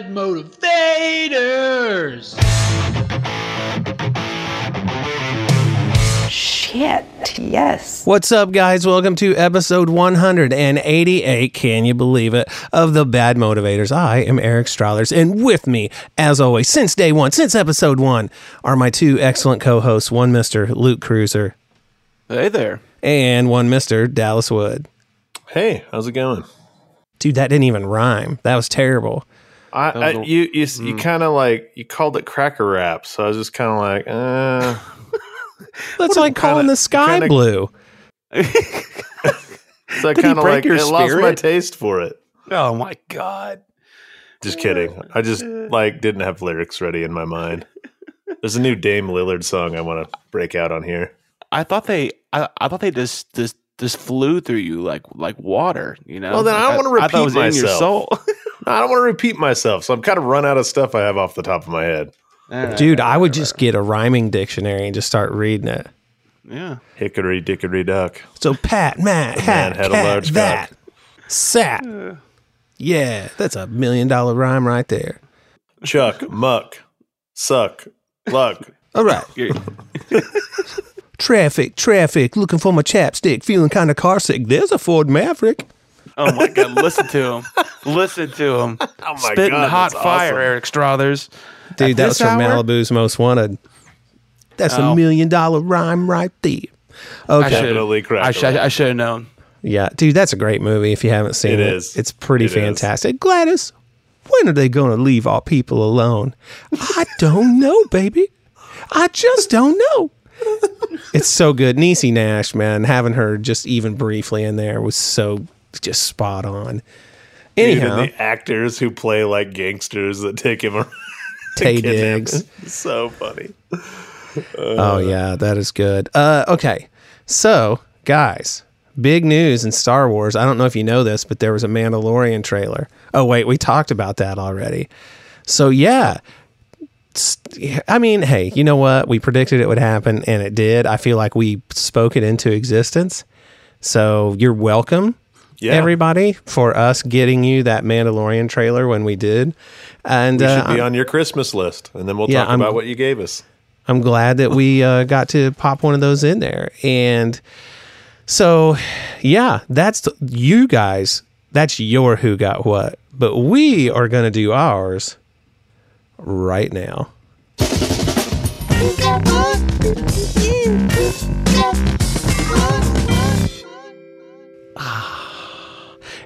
bad motivators. Shit, yes. What's up, guys? Welcome to episode 188. Can you believe it? Of the Bad Motivators. I am Eric Strothers, and with me, as always, since day one, since episode one, are my two excellent co hosts one Mr. Luke Cruser Hey there. and one Mr. Dallas Wood. Hey, how's it going? Dude, that didn't even rhyme. That was terrible. I, was I a- you you, you kind of like you called it cracker wrap, so I was just kind of like, uh, That's like kinda- calling the sky kinda- blue. so I kind of like your it lost my taste for it. Oh my god. Just kidding. I just like didn't have lyrics ready in my mind. There's a new Dame Lillard song I want to break out on here. I thought they I, I thought they just just just flew through you like like water, you know. Well, then I don't wanna I thought it was repeat in your soul. I don't want to repeat myself, so I'm kind of run out of stuff I have off the top of my head. All right. Dude, I would just get a rhyming dictionary and just start reading it. Yeah. Hickory dickory duck. So Pat, Matt, hat, had a large that, cock. sat. Yeah, that's a million dollar rhyme right there. Chuck, muck, suck, luck. All right. Traffic, traffic, looking for my chapstick, feeling kind of carsick. There's a Ford Maverick. Oh my god, listen to him. Listen to him. Oh my Spitting God, hot that's fire, awesome. Eric Strothers. Dude, At that was this from hour? Malibu's Most Wanted. That's Oh. a million dollar rhyme right there. I Okay. should Definitely cracker I should wrap. I should have known. Yeah, dude, that's a great movie if you haven't seen It it. is. It's pretty It is. fantastic. Gladys, when are they going to leave our people alone? I don't know, baby. I just don't know. it's so good. Niecy Nash, man, having her just even briefly in there was so just spot on. Anyhow, and the actors who play like gangsters that take him around. Taye Diggs. him. so funny. Oh yeah, that is good. Uh, okay, so guys, big news in Star Wars. I don't know if you know this, but there was a Mandalorian trailer. Oh wait, we talked about that already. So yeah, I mean, hey, you know what? We predicted it would happen, and it did. I feel like we spoke it into existence. So you're welcome, Yeah, everybody, for us getting you that Mandalorian trailer when we did. And we uh, should be on your Christmas list, and then we'll Yeah, talk I'm- about what you gave us. I'm glad that we uh, got to pop one of those in there. And so, yeah, that's you guys. That's your who got what. But we are going to do ours right now.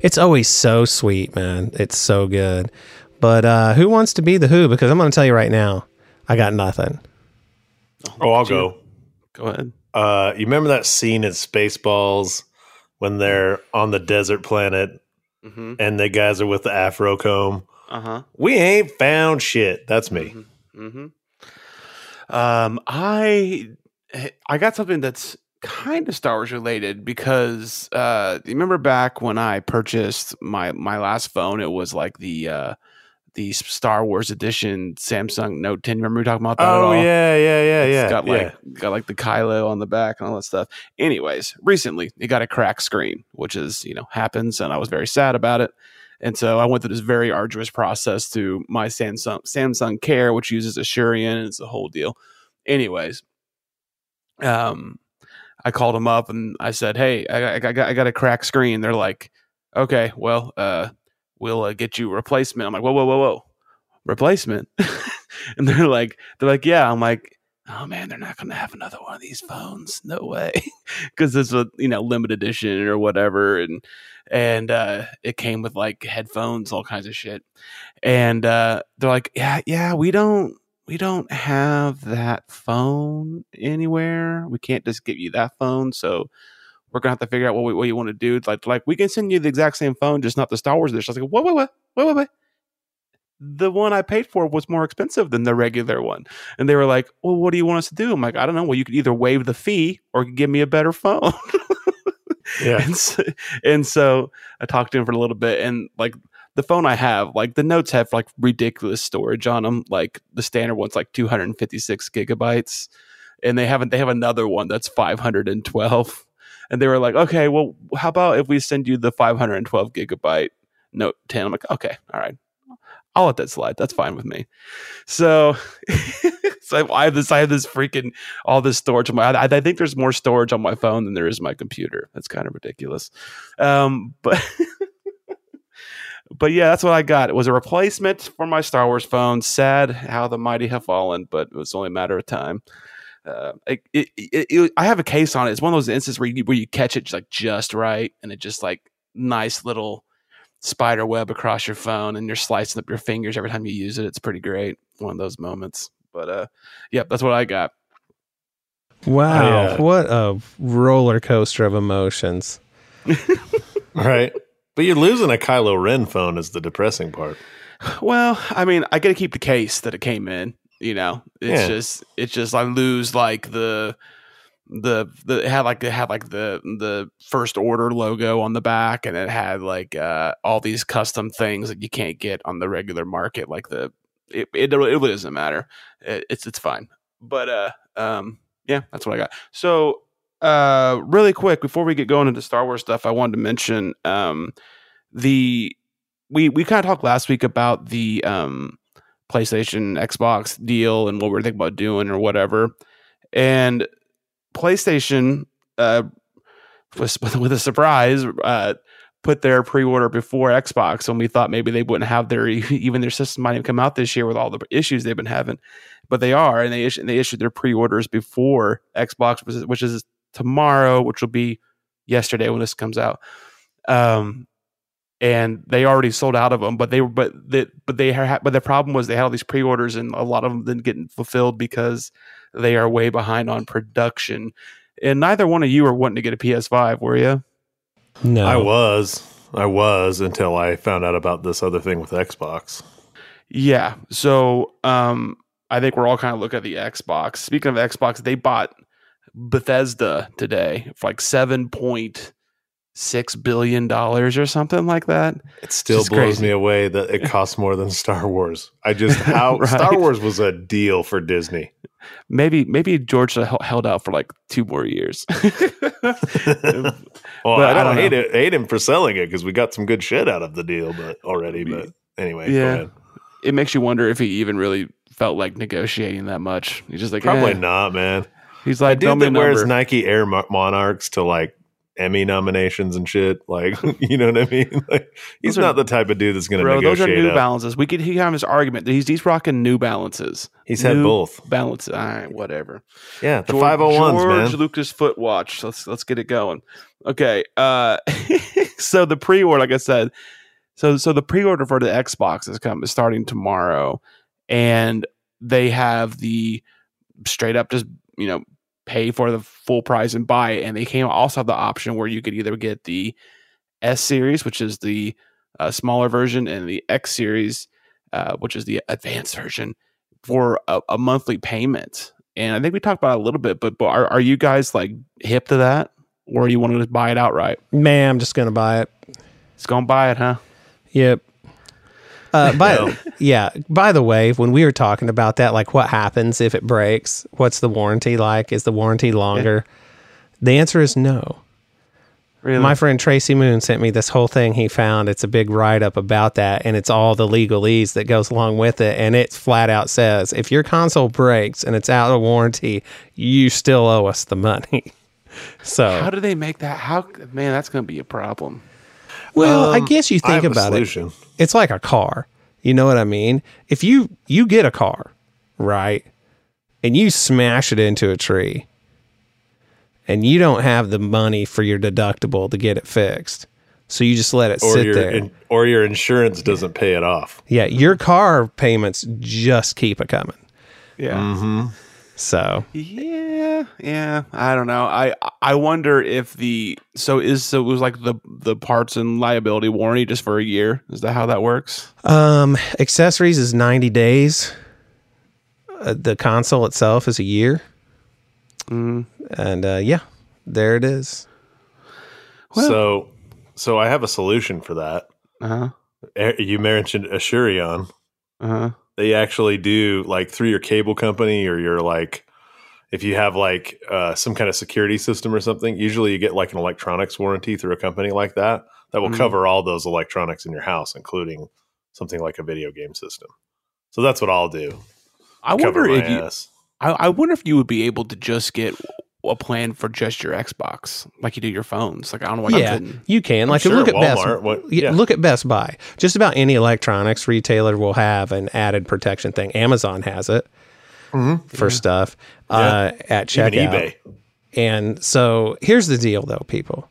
It's always so sweet, man. It's so good. But uh, who wants to be the who? Because I'm going to tell you right now, I got nothing. Oh, I'll go. Go ahead. Uh, you remember that scene in Spaceballs when they're on the desert planet Mm-hmm. and the guys are with the afro comb? Uh-huh. We ain't found shit. That's me. Mm-hmm. Um, I I got something that's kind of Star Wars related because uh, you remember back when I purchased my my last phone, it was like the uh, the Star Wars edition Samsung Note 10. Remember we talking about that? at Oh all? yeah, yeah, yeah, It's yeah. got yeah. like got like the Kylo on the back and all that stuff. Anyways, recently it got a cracked screen, which is you know happens, and I was very sad about it. And so I went through this very arduous process through my Samsung Samsung Care, which uses Asurion, and it's a whole deal. Anyways, um, I called them up and I said, "Hey, I, I, got I got a cracked screen." They're like, "Okay, well, uh, we'll uh, get you a replacement." I'm like, "Whoa, whoa, whoa, whoa, replacement?" and they're like, "They're like, yeah." I'm like, "Oh man, they're not to have another one of these phones. No way," because it's a you know limited edition or whatever, and and uh, it came with like headphones, all kinds of shit. And uh, they're like, "Yeah, yeah, we don't." We don't have that phone anywhere. We can't just give you that phone. So we're gonna have to figure out what, we, what you want to do. Like, like we can send you the exact same phone, just not the Star Wars edition. I was like, what, what, what, what, what, what? The one I paid for was more expensive than the regular one. And they were like, well, what do you want us to do? I'm like, I don't know. Well, you could either waive the fee or give me a better phone. Yeah. and, so, and so I talked to him for a little bit, and like the phone I have, like the notes have like ridiculous storage on them. Like the standard one's like 256 gigabytes, and they haven't they have another one that's 512. And they were like, okay, well, how about if we send you the 512 gigabyte Note 10? I'm like, okay, all right. I'll let that slide. That's fine with me. So, so I have this. I have this freaking all this storage on my. I, I think there's more storage on my phone than there is my computer. That's kind of ridiculous. Um, but but yeah, that's what I got. It was a replacement for my Star Wars phone. Sad how the mighty have fallen, but it was only a matter of time. Uh, it, it, it, I have a case on it. It's one of those instances where you, where you catch it just like just right, and it just like nice little spider web across your phone, and you're slicing up your fingers every time you use it. It's pretty great. One of those moments. But uh, yeah, that's what I got. Wow, uh, what a roller coaster of emotions. Right. But you're losing a Kylo Ren phone is the depressing part. Well, I mean, I got to keep the case that it came in. You know, it's Yeah. just it's just I lose like the the the it had like it had like the the first order logo on the back, and it had like uh all these custom things that you can't get on the regular market. Like the it it, it really doesn't matter. It, it's it's fine. But uh um yeah, that's what I got. So uh really quick before we get going into Star Wars stuff, I wanted to mention um the we we kind of talked last week about the um PlayStation Xbox deal and what we are thinking about doing or whatever. And PlayStation uh was with a surprise uh put their pre-order before Xbox and we thought maybe they wouldn't have their even their system might have come out this year with all the issues they've been having but they are and they issued, they issued their pre-orders before Xbox which is tomorrow which will be yesterday when this comes out um and they already sold out of them but they were but the but they had but the problem was they had all these pre-orders and a lot of them didn't get fulfilled because they are way behind on production and neither one of you are wanting to get a PS5 were you No, I was. I was until I found out about this other thing with Xbox. Yeah. So um I think we're all kind of looking at the Xbox. Speaking of Xbox, they bought Bethesda today for like seven point six billion dollars or something like that. It still Just blows crazy. me away that it costs more than Star Wars. I just how Right. Star Wars was a deal for Disney. Maybe maybe George held out for like two more years. Well, I I don't, don't hate know. it. Hate him for selling it because we got some good shit out of the deal, but already. But anyway, Yeah. it makes you wonder if he even really felt like negotiating that much. He's just like probably eh. not, man. He's like dude "Tell me wears number." Nike Air Monarchs to like Emmy nominations and shit, like you know what I mean. Like he's are- not the type of dude that's going to Bro, those are. New up. Balances. We could he have his argument. He's he's rocking New Balances. He's had both. Balances. All right, whatever. Yeah, the George- five hundred ones, George man. Lucas foot watch. Let's let's get it going. Okay. Uh so the pre-order, like I said, so so the pre-order for the Xbox is coming is starting tomorrow. And they have the straight up just, you know, pay for the full price and buy it. And they came also have the option where you could either get the S series, which is the uh, smaller version, and the X series, uh, which is the advanced version, for a, a monthly payment. And I think we talked about it a little bit, but, but are, are you guys like hip to that, or you want to buy it outright? man, I'm just gonna buy it. It's gonna buy it, huh? Yep. Uh, by No. yeah. By the way, when we were talking about that, like what happens if it breaks? What's the warranty like? Is the warranty longer? The answer is no. Really? My friend Tracy Moon sent me this whole thing he found. It's a big write up about that, and it's all the legalese that goes along with it. And it flat out says if your console breaks and it's out of warranty, you still owe us the money. So, How do they make that? How man, that's gonna be a problem. well, I Um, guess you think have a about it. it's like a car. You know what I mean? If you you get a car, right? And you smash it into a tree and you don't have the money for your deductible to get it fixed. So you just let it Or sit your there. in, or your insurance doesn't pay it off. yeah, your car payments just keep it coming. Yeah. Mm-hmm. So, Yeah, yeah. I don't know. I I wonder if the so is so it was like the the parts and liability warranty just for a year. Is that how that works? um accessories is 90 days. Uh, the console itself is a year. Mm. And uh yeah, there it is. Well- so, so I have a solution for that. Uh huh. Eh, You mentioned Asurion. Uh huh. They actually do like through your cable company or your like if you have like uh, some kind of security system or something usually you get like an electronics warranty through a company like that that will Mhm. cover all those electronics in your house including something like a video game system. So that's what I'll do. I Cover wonder if you. I, I wonder if you would be able to just get a plan for just your Xbox, like you do your phones. Like I don't know why you yeah, couldn't. you can. Like sure look at Best. Walmart, what- yeah, yeah. Look at Best Buy. Just about any electronics retailer will have an added protection thing. Amazon has it for stuff uh, at Even checkout. eBay. And so here's the deal, though, people.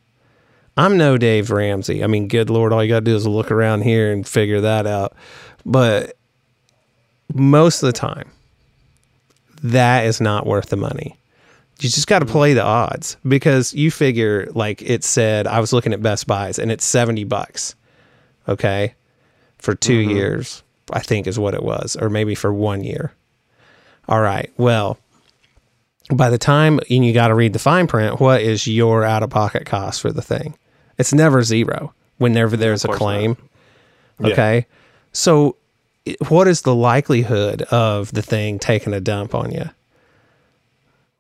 I'm no Dave Ramsey. I mean, good Lord, all you got to do is look around here and figure that out. But most of the time, that is not worth the money. You just got to play the odds because you figure, like it said, I was looking at Best Buys and it's 70 bucks. Okay. For 2 years, I think is what it was, or maybe for one year. All right. Well, by the time and you got to read the fine print, what is your out of pocket cost for the thing? It's never zero whenever there's a claim. Yeah. Okay. So, what is the likelihood of the thing taking a dump on you?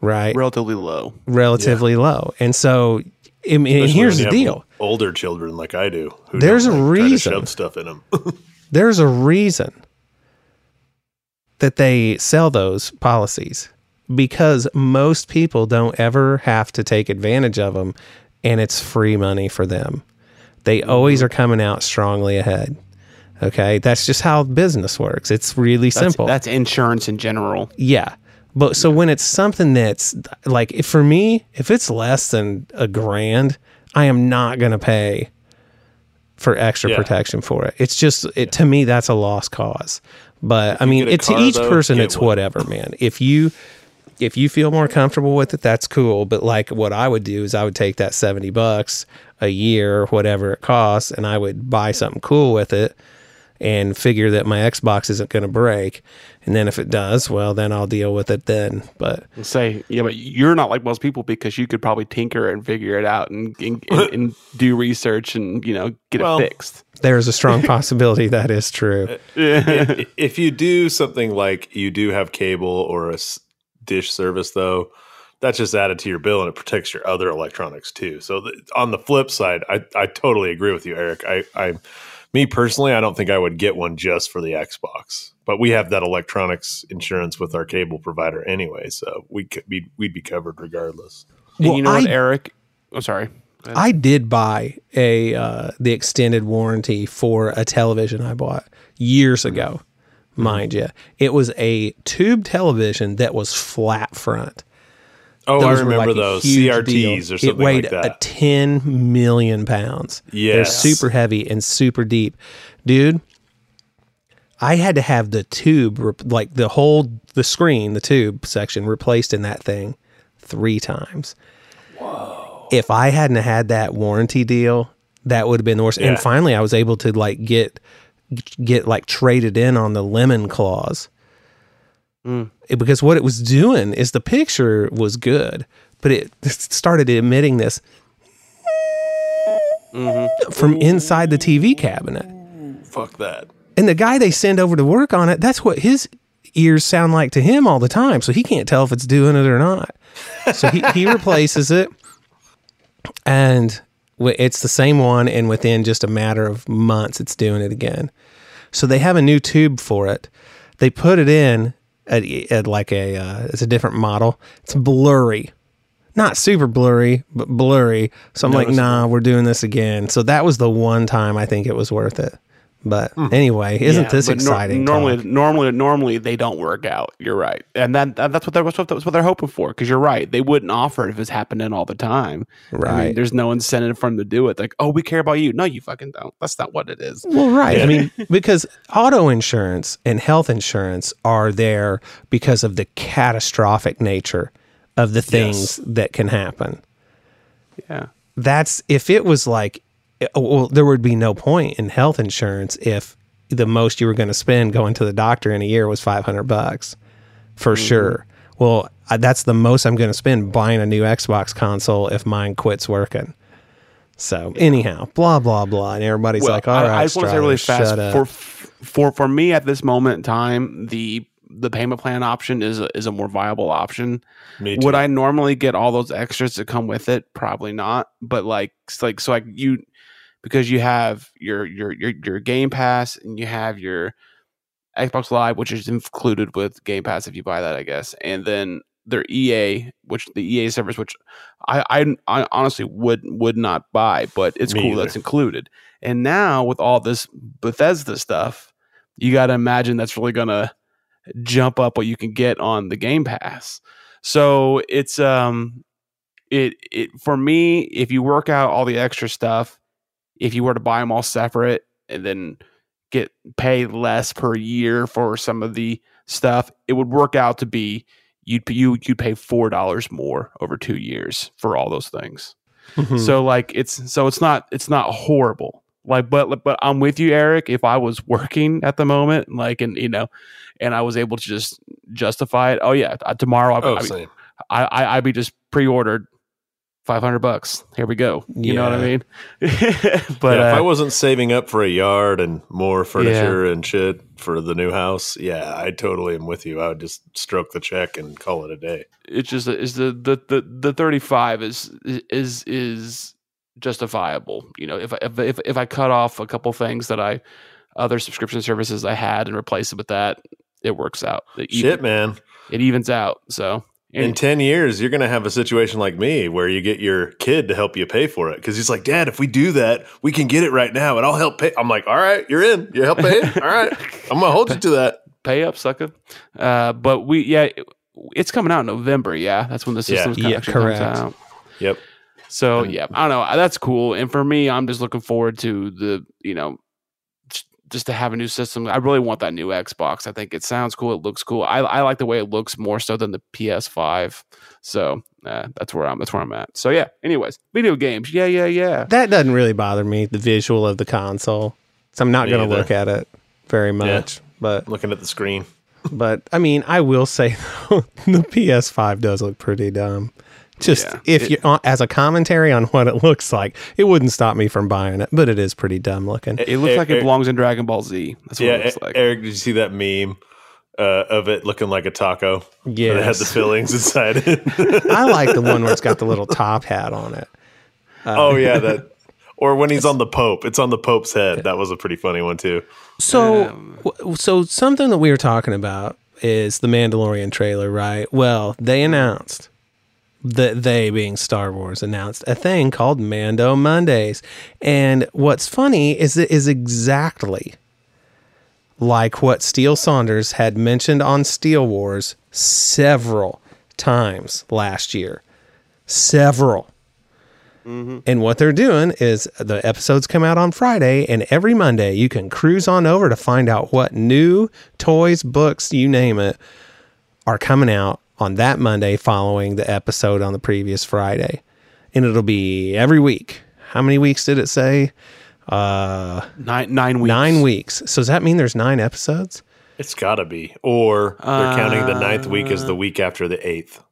Right. Relatively low. Relatively low. And so, I mean, and here's when the have deal Older children like I do. Who There's don't, a like, try to reason. shove stuff in them. there's a reason that they sell those policies because most people don't ever have to take advantage of them and it's free money for them. They always mm-hmm. are coming out strongly ahead. Okay. That's just how business works. It's really That's, simple. That's insurance in general. Yeah. But so when it's something that's like if for me, if it's less than a grand, I am not going to pay for extra Yeah. protection for it. It's just it to me that's a lost cause. But I mean, it's to car, each though, person it's one. whatever, man. If you if you feel more comfortable with it, that's cool. But like what I would do is I would take that 70 bucks a year, whatever it costs, and I would buy something cool with it and figure that my Xbox isn't going to break. And then if it does, well, then I'll deal with it then. But And say, yeah, but you're not like most people because you could probably tinker and figure it out and and, and, and do research and you know get Well, it fixed. there's a strong possibility that is true. if, if you do something like you do have cable or a dish service, though, that's just added to your bill and it protects your other electronics too. So the, on the flip side, I, I totally agree with you, Eric. I, I, me personally, I don't think I would get one just for the Xbox, but we have that electronics insurance with our cable provider anyway, so we could be we'd be covered regardless. And Well, you know what, Eric? I'm sorry. I did buy a uh, the extended warranty for a television I bought years ago, mind you. It was a tube television that was flat front. Oh, Those I remember like those CRTs deal. or something It weighed like a that. 10 million pounds. Yeah, they're super heavy and super deep. Dude, I had to have the tube, like the whole, the screen, the tube section replaced in that thing three times. Whoa. If I hadn't had that warranty deal, that would have been the worst. Yeah. And finally, I was able to like get, get like traded in on the lemon clause it- because what it was doing is the picture was good, but it started emitting this mm-hmm. from inside the TV cabinet. Fuck that. And the guy they send over to work on it, that's what his ears sound like to him all the time. So he can't tell if it's doing it or not. So he, he replaces it. And it's the same one. And within just a matter of months, it's doing it again. So they have a new tube for it. They put it in at, at like a, uh, it's a different model. It's blurry. Not super blurry, but blurry. So I'm like, nah, we're doing this again. So that was the one time I think it was worth it. But hmm. anyway, isn't Yeah, this but nor- exciting? normally, talk? normally, normally they don't work out. You're right, and that, that- uh, that's what they're that's what, they're hoping for. Because you're right, they wouldn't offer it if it's happening all the time. I mean, Right. there's no incentive for them to do it. Like, oh, we care about you. No, you fucking don't. That's not what it is. Well, right. I mean, because auto insurance and health insurance are there because of the catastrophic nature of the things that can happen. Yeah. That's if it was like, Uh, well, there would be no point in health insurance if the most you were going to spend going to the doctor in a year was 500 bucks for mm-hmm. sure. Well, I- that's the most I'm going to spend buying a new Xbox console if mine quits working. So anyhow, blah blah blah, and everybody's like, "All I, right, I just want to say really fast shut up." for for for me at this moment in time, the the payment plan option is a, is a more viable option. Me too. Would I normally get all those extras that come with it? Probably not. But like, like so, like you because you have your your your your Game Pass and you have your Xbox Live, which is included with Game Pass if you buy that, I guess, and then their EA, which the EA service, which I I, I honestly would would not buy, but it's Me cool either. that's included. And now with all this Bethesda stuff, you got to imagine that's really gonna jump up what you can get on the Game Pass. So it's um it it for me if you work out all the extra stuff, if you were to buy them all separate and then get pay less per year for some of the stuff, it would work out to be you'd you you'd pay four dollars more over two years for all those things. Mhm. So like it's so it's not it's not horrible. Like but but I'm with you, Eric. If I was working at the moment, like and you know, and I was able to just justify it. Oh yeah, tomorrow I, Oh, I. I, I I'd be just pre-ordered five hundred bucks. Here we go. You know what I mean? but yeah, if uh, I wasn't saving up for a yard and more furniture and shit for the new house, yeah, I totally am with you. I would just stroke the check and call it a day. it's just is the the the, the 35 is is is justifiable you know if I, if if if I cut off a couple things that I other subscription services I had and replace it with that it works out it, Shit, even, man. it evens out so In 10 years, you're going to have a situation like me where you get your kid to help you pay for it. Cause he's like, Dad, if we do that, we can get it right now and I'll help pay. I'm like, All right, you're in. You help pay. All right. I'm going to hold you to that. pay up sucker uh but we yeah it's coming out in November yeah that's when the Yeah. Yeah, actually comes out Yep. So yeah, I don't know. That's cool. And for me, I'm just looking forward to the you know j- just to have a new system. I really want that new Xbox. I think it sounds cool. It looks cool. I, I like the way it looks more so than the PS5. So uh, that's where I'm. That's where I'm at. So yeah. Anyways, video games. Yeah, yeah, yeah. that doesn't really bother me. The visual of the console, so I'm not going to look at it very much. But Looking at the screen. but I mean, I will say though, the PS5 does look pretty dumb. Just Yeah, if it- you uh, as a commentary on what it looks like, it wouldn't stop me from buying it, but it is pretty dumb looking. It looks Eh, like it belongs in Dragon Ball Z. That's what Yeah. it looks like. Eric, did you see that meme uh, of it looking like a taco? Yeah, It had the fillings inside it. I like the one where it's got the little top hat on it. oh, yeah. That. Or when he's on the Pope, it's on the Pope's head. That was a pretty funny one, too. So, Um, so something that we were talking about is the Mandalorian trailer, right? Well, they announced that they, being Star Wars, announced a thing called Mando Mondays, and what's funny is it is exactly like what Steele Saunders had mentioned on Steele Wars several times last year, several. Mm-hmm. And what they're doing is the episodes come out on Friday, and every Monday you can cruise on over to find out what new toys, books, you name it, are coming out on that Monday following the episode on the previous Friday. And it'll be every week. How many weeks did it say? Uh, nine nine weeks. nine weeks. So does that mean there's nine episodes? It's got to be. Or they're counting the ninth week as the week after the eighth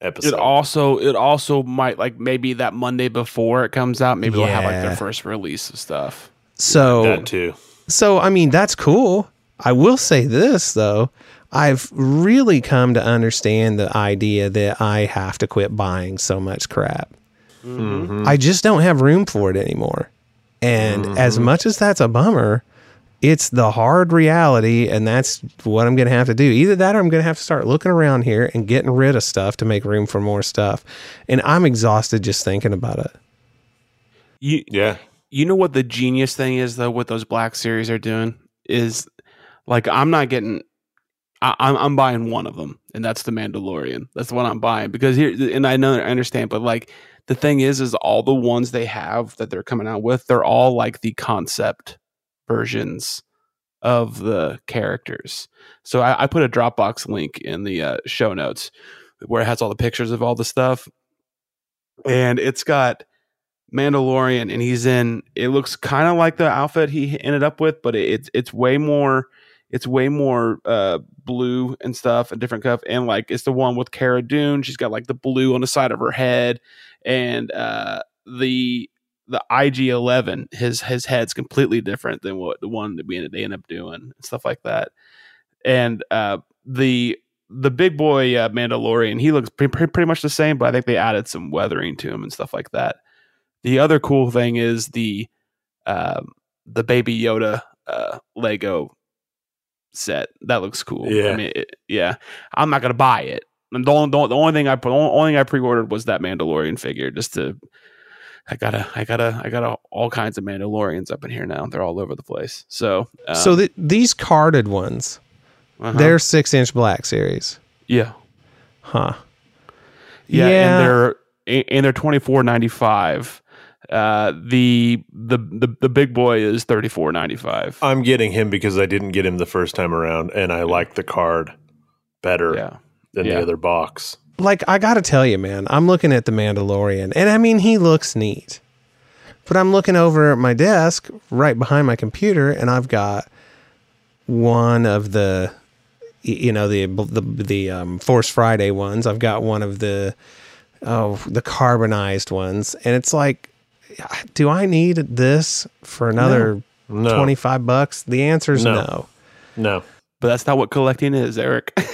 episode. It also it also might like maybe that Monday before it comes out. Maybe they'll have like their first release of stuff. So that, too. So, I mean, that's cool. I will say this, though. I've really come to understand the idea that I have to quit buying so much crap. Mm-hmm. I just don't have room for it anymore. And mm-hmm. as much as that's a bummer, it's the hard reality. And that's what I'm going to have to do. Either that or I'm going to have to start looking around here and getting rid of stuff to make room for more stuff. And I'm exhausted just thinking about it. You Yeah. you know what the genius thing is though? What those Black Series are doing is like I'm not getting. I, I'm I'm buying one of them, and that's the Mandalorian. That's what I'm buying because here, and I know I understand, but like the thing is, is all the ones they have that they're coming out with, they're all like the concept versions of the characters. So I, I put a Dropbox link in the uh, show notes where it has all the pictures of all the stuff, and it's got Mandalorian, and he's in. It looks kind of like the outfit he ended up with, but it, it's it's way more. It's way more uh, blue and stuff, and different stuff, and like it's the one with Cara Dune. She's got like the blue on the side of her head, and uh, the the IG Eleven. His his head's completely different than what the one that we ended, they end up doing and stuff like that. And uh, the the big boy uh, Mandalorian, he looks pretty, pretty much the same, but I think they added some weathering to him and stuff like that. The other cool thing is the um, the Baby Yoda uh, Lego set. That looks cool. Yeah. I mean, it, yeah. I'm not gonna buy it. And the only, the only thing I put, the only thing I pre-ordered was that Mandalorian figure, just to. I gotta, I gotta, I gotta all kinds of Mandalorians up in here now. They're all over the place. So, um, so th- these carded ones, uh-huh. they're six inch black series, yeah, huh? yeah, Yeah. and they're and they're twenty four ninety five. Uh, the the the the big boy is thirty four ninety five. I'm getting him because I didn't get him the first time around, and I like the card better Yeah, than Yeah. the other box. Like I gotta tell you, man, I'm looking at the Mandalorian, and I mean he looks neat, but I'm looking over at my desk right behind my computer, and I've got one of the, you know, the the the um, Force Friday ones. I've got one of the, oh, the carbonized ones, and it's like, do I need this for another No. twenty five bucks? The answer is No. no. No. but that's not what collecting is, Eric.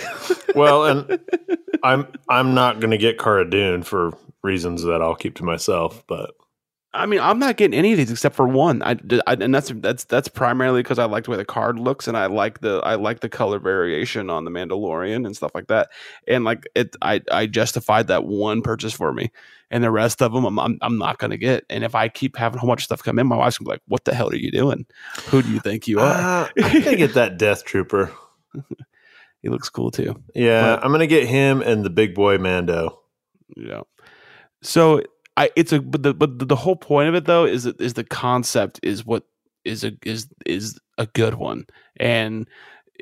Well, and I'm I'm not going to get Cara Dune for reasons that I'll keep to myself. But I mean, I'm not getting any of these except for one. I, I- and that's that's that's primarily because I like the way the card looks, and I like the I like the color variation on the Mandalorian and stuff like that. And like it, I I justified that one purchase for me, and the rest of them I'm I'm, I'm not gonna get. And if I keep having a whole bunch of stuff come in, my wife's gonna be like, "What the hell are you doing? Who do you think you are?" uh, I'm to get that Death Trooper. he looks cool too. Yeah, But- I'm going to get him and the big boy Mando. Yeah. So I it's a but the but the, the whole point of it though is that is the concept is what is a is is a good one and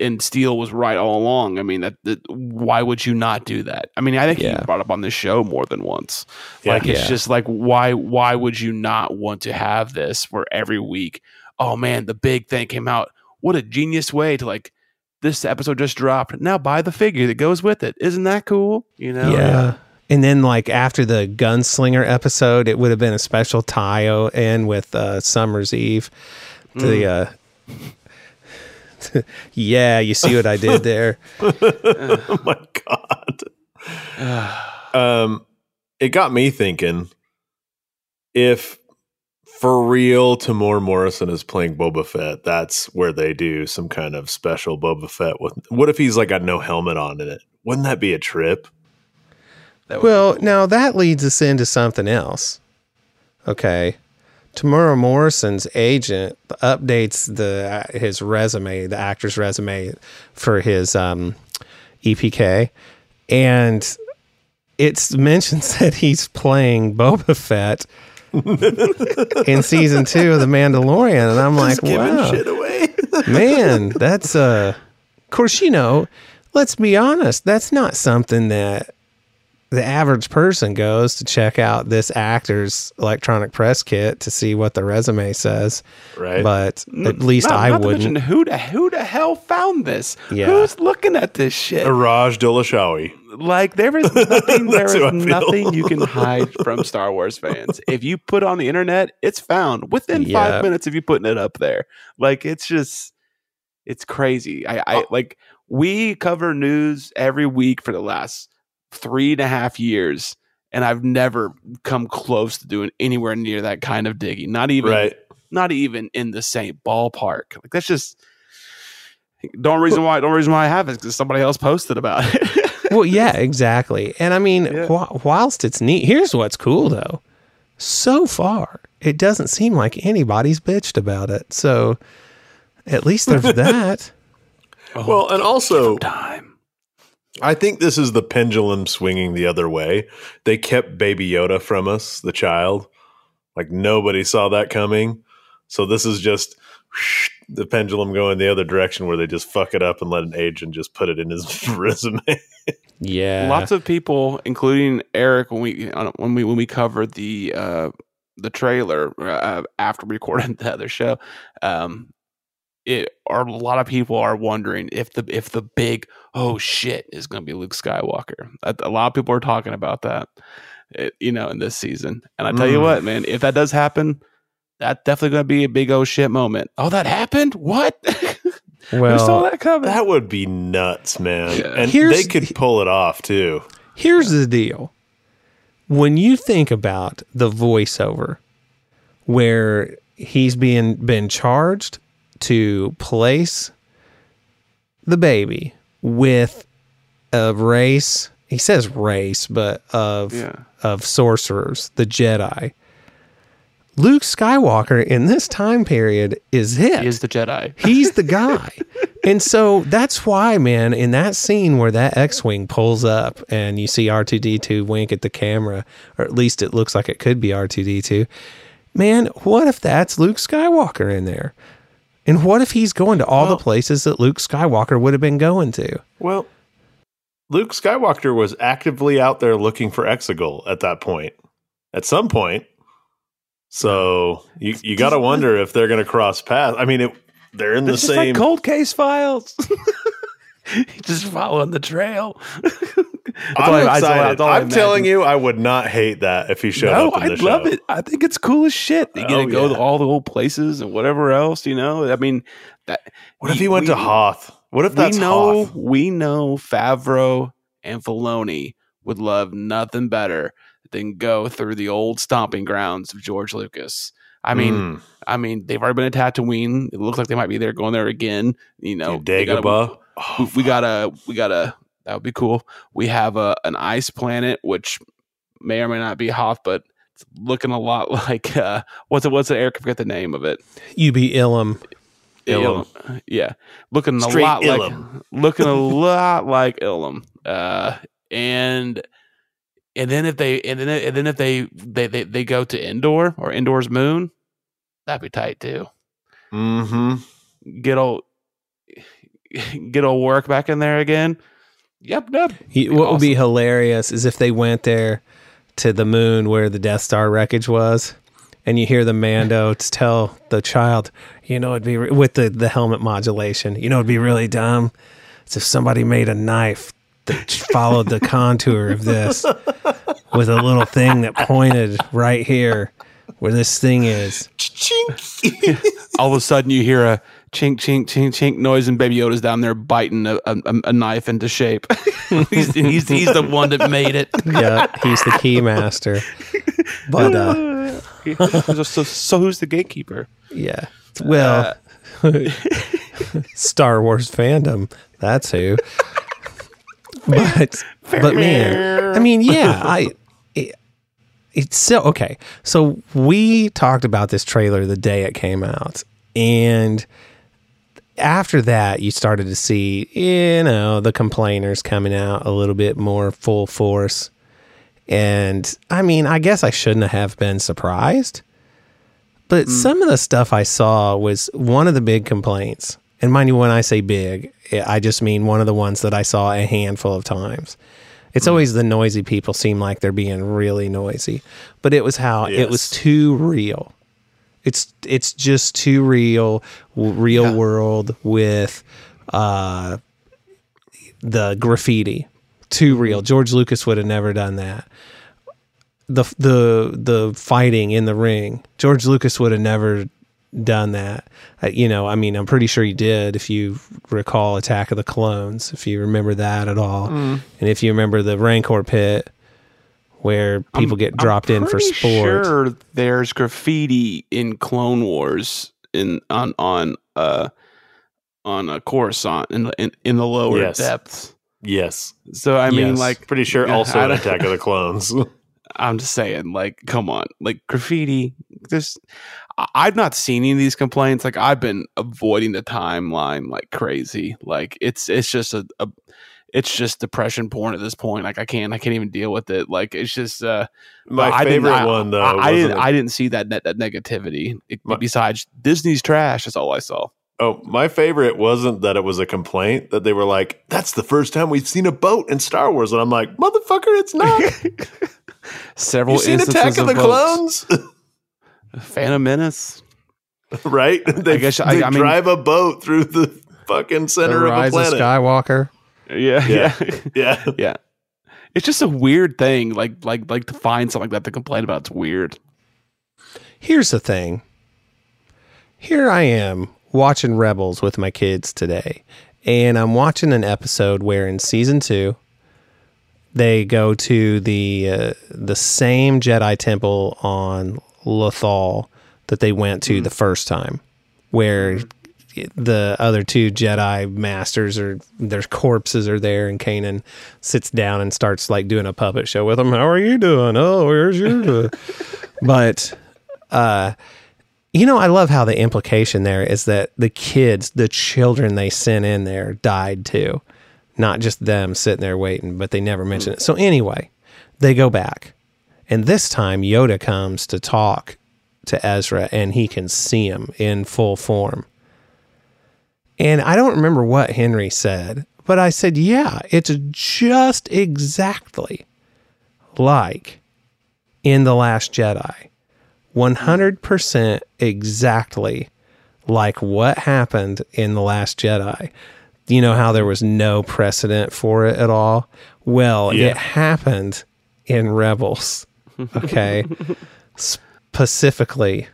and Steele was right all along. I mean that, that why would you not do that? I mean I think Yeah. he brought up on this show more than once. Yeah. like it's Yeah. just like why why would you not want to have this where every week oh man the big thing came out what a genius way to like this episode just dropped now buy the figure that goes with it isn't that cool you know Yeah. And then, like after the gunslinger episode, it would have been a special tie in with uh, Summer's Eve. The uh, yeah, you see what I did there. oh my god. um, it got me thinking if for real Temuera Morrison is playing Boba Fett, that's where they do some kind of special Boba Fett with what if he's like got no helmet on in it? Wouldn't that be a trip? Well, cool. now that leads us into something else. Okay. Temuera Morrison's agent updates the his resume, the actor's resume for his um, EPK, and it mentions that he's playing Boba Fett in season two of The Mandalorian, and I'm like, wow, away. man, that's uh of course, you know, let's be honest, that's not something that the average person goes to check out this actor's electronic press kit to see what the resume says. right. But at least Not- I not to wouldn't. mention who the who the hell found this? Yeah. Who's looking at this shit? Araj Dolashawi. Like there is nothing there That's is how I feel. nothing you can hide from Star Wars fans. If you put on the internet, it's found within Yeah. five minutes of you putting it up there. Like it's just it's crazy. I, I uh, like we cover news every week for the last three and a half years. And I've never come close to doing anywhere near that kind of digging. Not even Right. not even in the same ballpark. Like that's just the only reason why the only reason why I have it is because somebody else posted about it. well, yeah, exactly. And I mean, Yeah. wh- whilst it's neat, here's what's cool though. So far, it doesn't seem like anybody's bitched about it. So at least there's that. Well, and also time. I think this is the pendulum swinging the other way. They kept Baby Yoda from us, the child. Like nobody saw that coming. So this is just the pendulum going the other direction where they just fuck it up and let an agent just put it in his resume. Yeah. Lots of people, including Eric, when we when we when we covered the uh, the trailer uh, after we recorded the other show, um, it are a lot of people are wondering if the if the big oh shit is going to be Luke Skywalker. A, a lot of people are talking about that, it, you know, in this season. And I tell you Mm. what, man, if that does happen, that's definitely going to be a big oh shit moment. Oh, that happened? What? Who saw that coming? that would be nuts, man. Yeah. And Here's- they could pull it off too. here's the deal. When you think about the voiceover, where he's being been charged to place the baby with a race. He says race, but of Yeah. of sorcerers, the Jedi. Luke Skywalker in this time period is it. He is the Jedi. He's the guy. and so that's why, man, in that scene where that X Wing pulls up and you see R2D2 wink at the camera, or at least it looks like it could be R2D2, man, what if that's Luke Skywalker in there? And what if he's going to all Well- the places that Luke Skywalker would have been going to? Well, Luke Skywalker was actively out there looking for Exegol at that point. At some point. So you you got to wonder if they're going to cross paths. I mean, it, they're in the It's same. like cold case files. just following the trail. I'm I- excited. I I'm telling you, I would not hate that if he showed No, up I'd show. love it. I think it's cool as shit. You get Oh, to go to all the old places and whatever else, you know. I mean, that. What if we- he went to Hoth? What if that's we know Hoth? we know Favreau and Filoni would love nothing better than go through the old stomping grounds of George Lucas. I mean, Mm. I mean, they've already been at Tatooine. It looks like they might be there, going there again. You know, they gotta- we, we got a we got a That would be cool. We have a an ice planet, which may or may not be Hoth, but it's looking a lot like uh, what's it? What's it? Eric, I forget the name of it. Ilum. Ilum. Ilum. Yeah, looking Straight a lot Ilum. like looking a lot like Ilum. Uh, and and then if they and then and then if they they they, they go to Endor or Endor's moon, that'd be tight too. Mm-hmm. Get old get old work back in there again. Yep. He, what would be hilarious is if they went there to the moon where the Death Star wreckage was, and you hear the Mando to tell the child, you know, it'd be re- with the, the helmet modulation, you know, it'd be really dumb. It's if somebody made a knife that followed the contour of this with a little thing that pointed right here where this thing is. All of a sudden you hear a chink chink chink chink noise and Baby Yoda's down there biting a, a, a knife into shape. he's, he's he's the one that made it. Yeah, he's the key master. But uh, so, so, so who's the gatekeeper? Yeah. Well, Star Wars fandom. That's who. But but man, I mean, yeah, I it, it's so okay. So we talked about this trailer the day it came out, and after that, you started to see, you know, the complainers coming out a little bit more full force. And I mean, I guess I shouldn't have been surprised. But mm. some of the stuff I saw was one of the big complaints. And mind you, when I say big, eh, I just mean one of the ones that I saw a handful of times. It's mm. always the noisy people seem like they're being really noisy, but it was how it was too real. It's it's just too real, real world with uh, the graffiti. Too real. George Lucas would have never done that the the the fighting in the ring. George Lucas would have never done that. Uh, you know, I mean, I'm pretty sure he did. If you recall Attack of the Clones, if you remember that at all, Mm. and if you remember the Rancor pit where people get dropped in for sports. Sport. Sure, there's graffiti in Clone Wars in on on uh on a Coruscant in the in, in the lower Yes. depths. Yes. So I mean, Yes. like, Pretty sure also I, Attack of the Clones. I'm just saying, like, come on, like graffiti. There's, I- I've not seen any of these complaints. Like, I've been avoiding the timeline like crazy. Like, it's it's just a, a it's just depression porn at this point. Like, I can't I can't even deal with it. Like, it's just uh, My I favorite I- one though. I, I didn't I didn't see that that, that negativity. It- My- besides Disney's trash, that's all I saw. Oh, my favorite wasn't that it was a complaint that they were like, "That's the first time we've seen a boat in Star Wars," and I'm like, "Motherfucker, it's not." Several you seen instances Attack of the boats. Clones, Phantom Menace. right? They, guess I- they I mean- drive a boat through the fucking The center of a Rise of. Skywalker. Yeah, Yeah. yeah. yeah. It's just a weird thing, like like like to find something like that to complain about. It's weird. Here's the thing. Here I am watching Rebels with my kids today, and I'm watching an episode where in season two they go to the uh, the same Jedi temple on Lothal that they went to the first time, where the other two Jedi masters or their corpses are there, and Kanan sits down and starts like doing a puppet show with them. How are you doing? Oh, where's your? but, uh, you know, I love how the implication there is that the kids, the children they sent in there, died too, not just them sitting there waiting, but they never mention it. So anyway, they go back, and this time Yoda comes to talk to Ezra, and he can see him in full form. And I don't remember what Henry said, but I said, yeah, it's just exactly like in The Last Jedi. 100% exactly like what happened in The Last Jedi. You know how there was no precedent for it at all? Well, Yeah. it happened in Rebels. Okay. Specifically,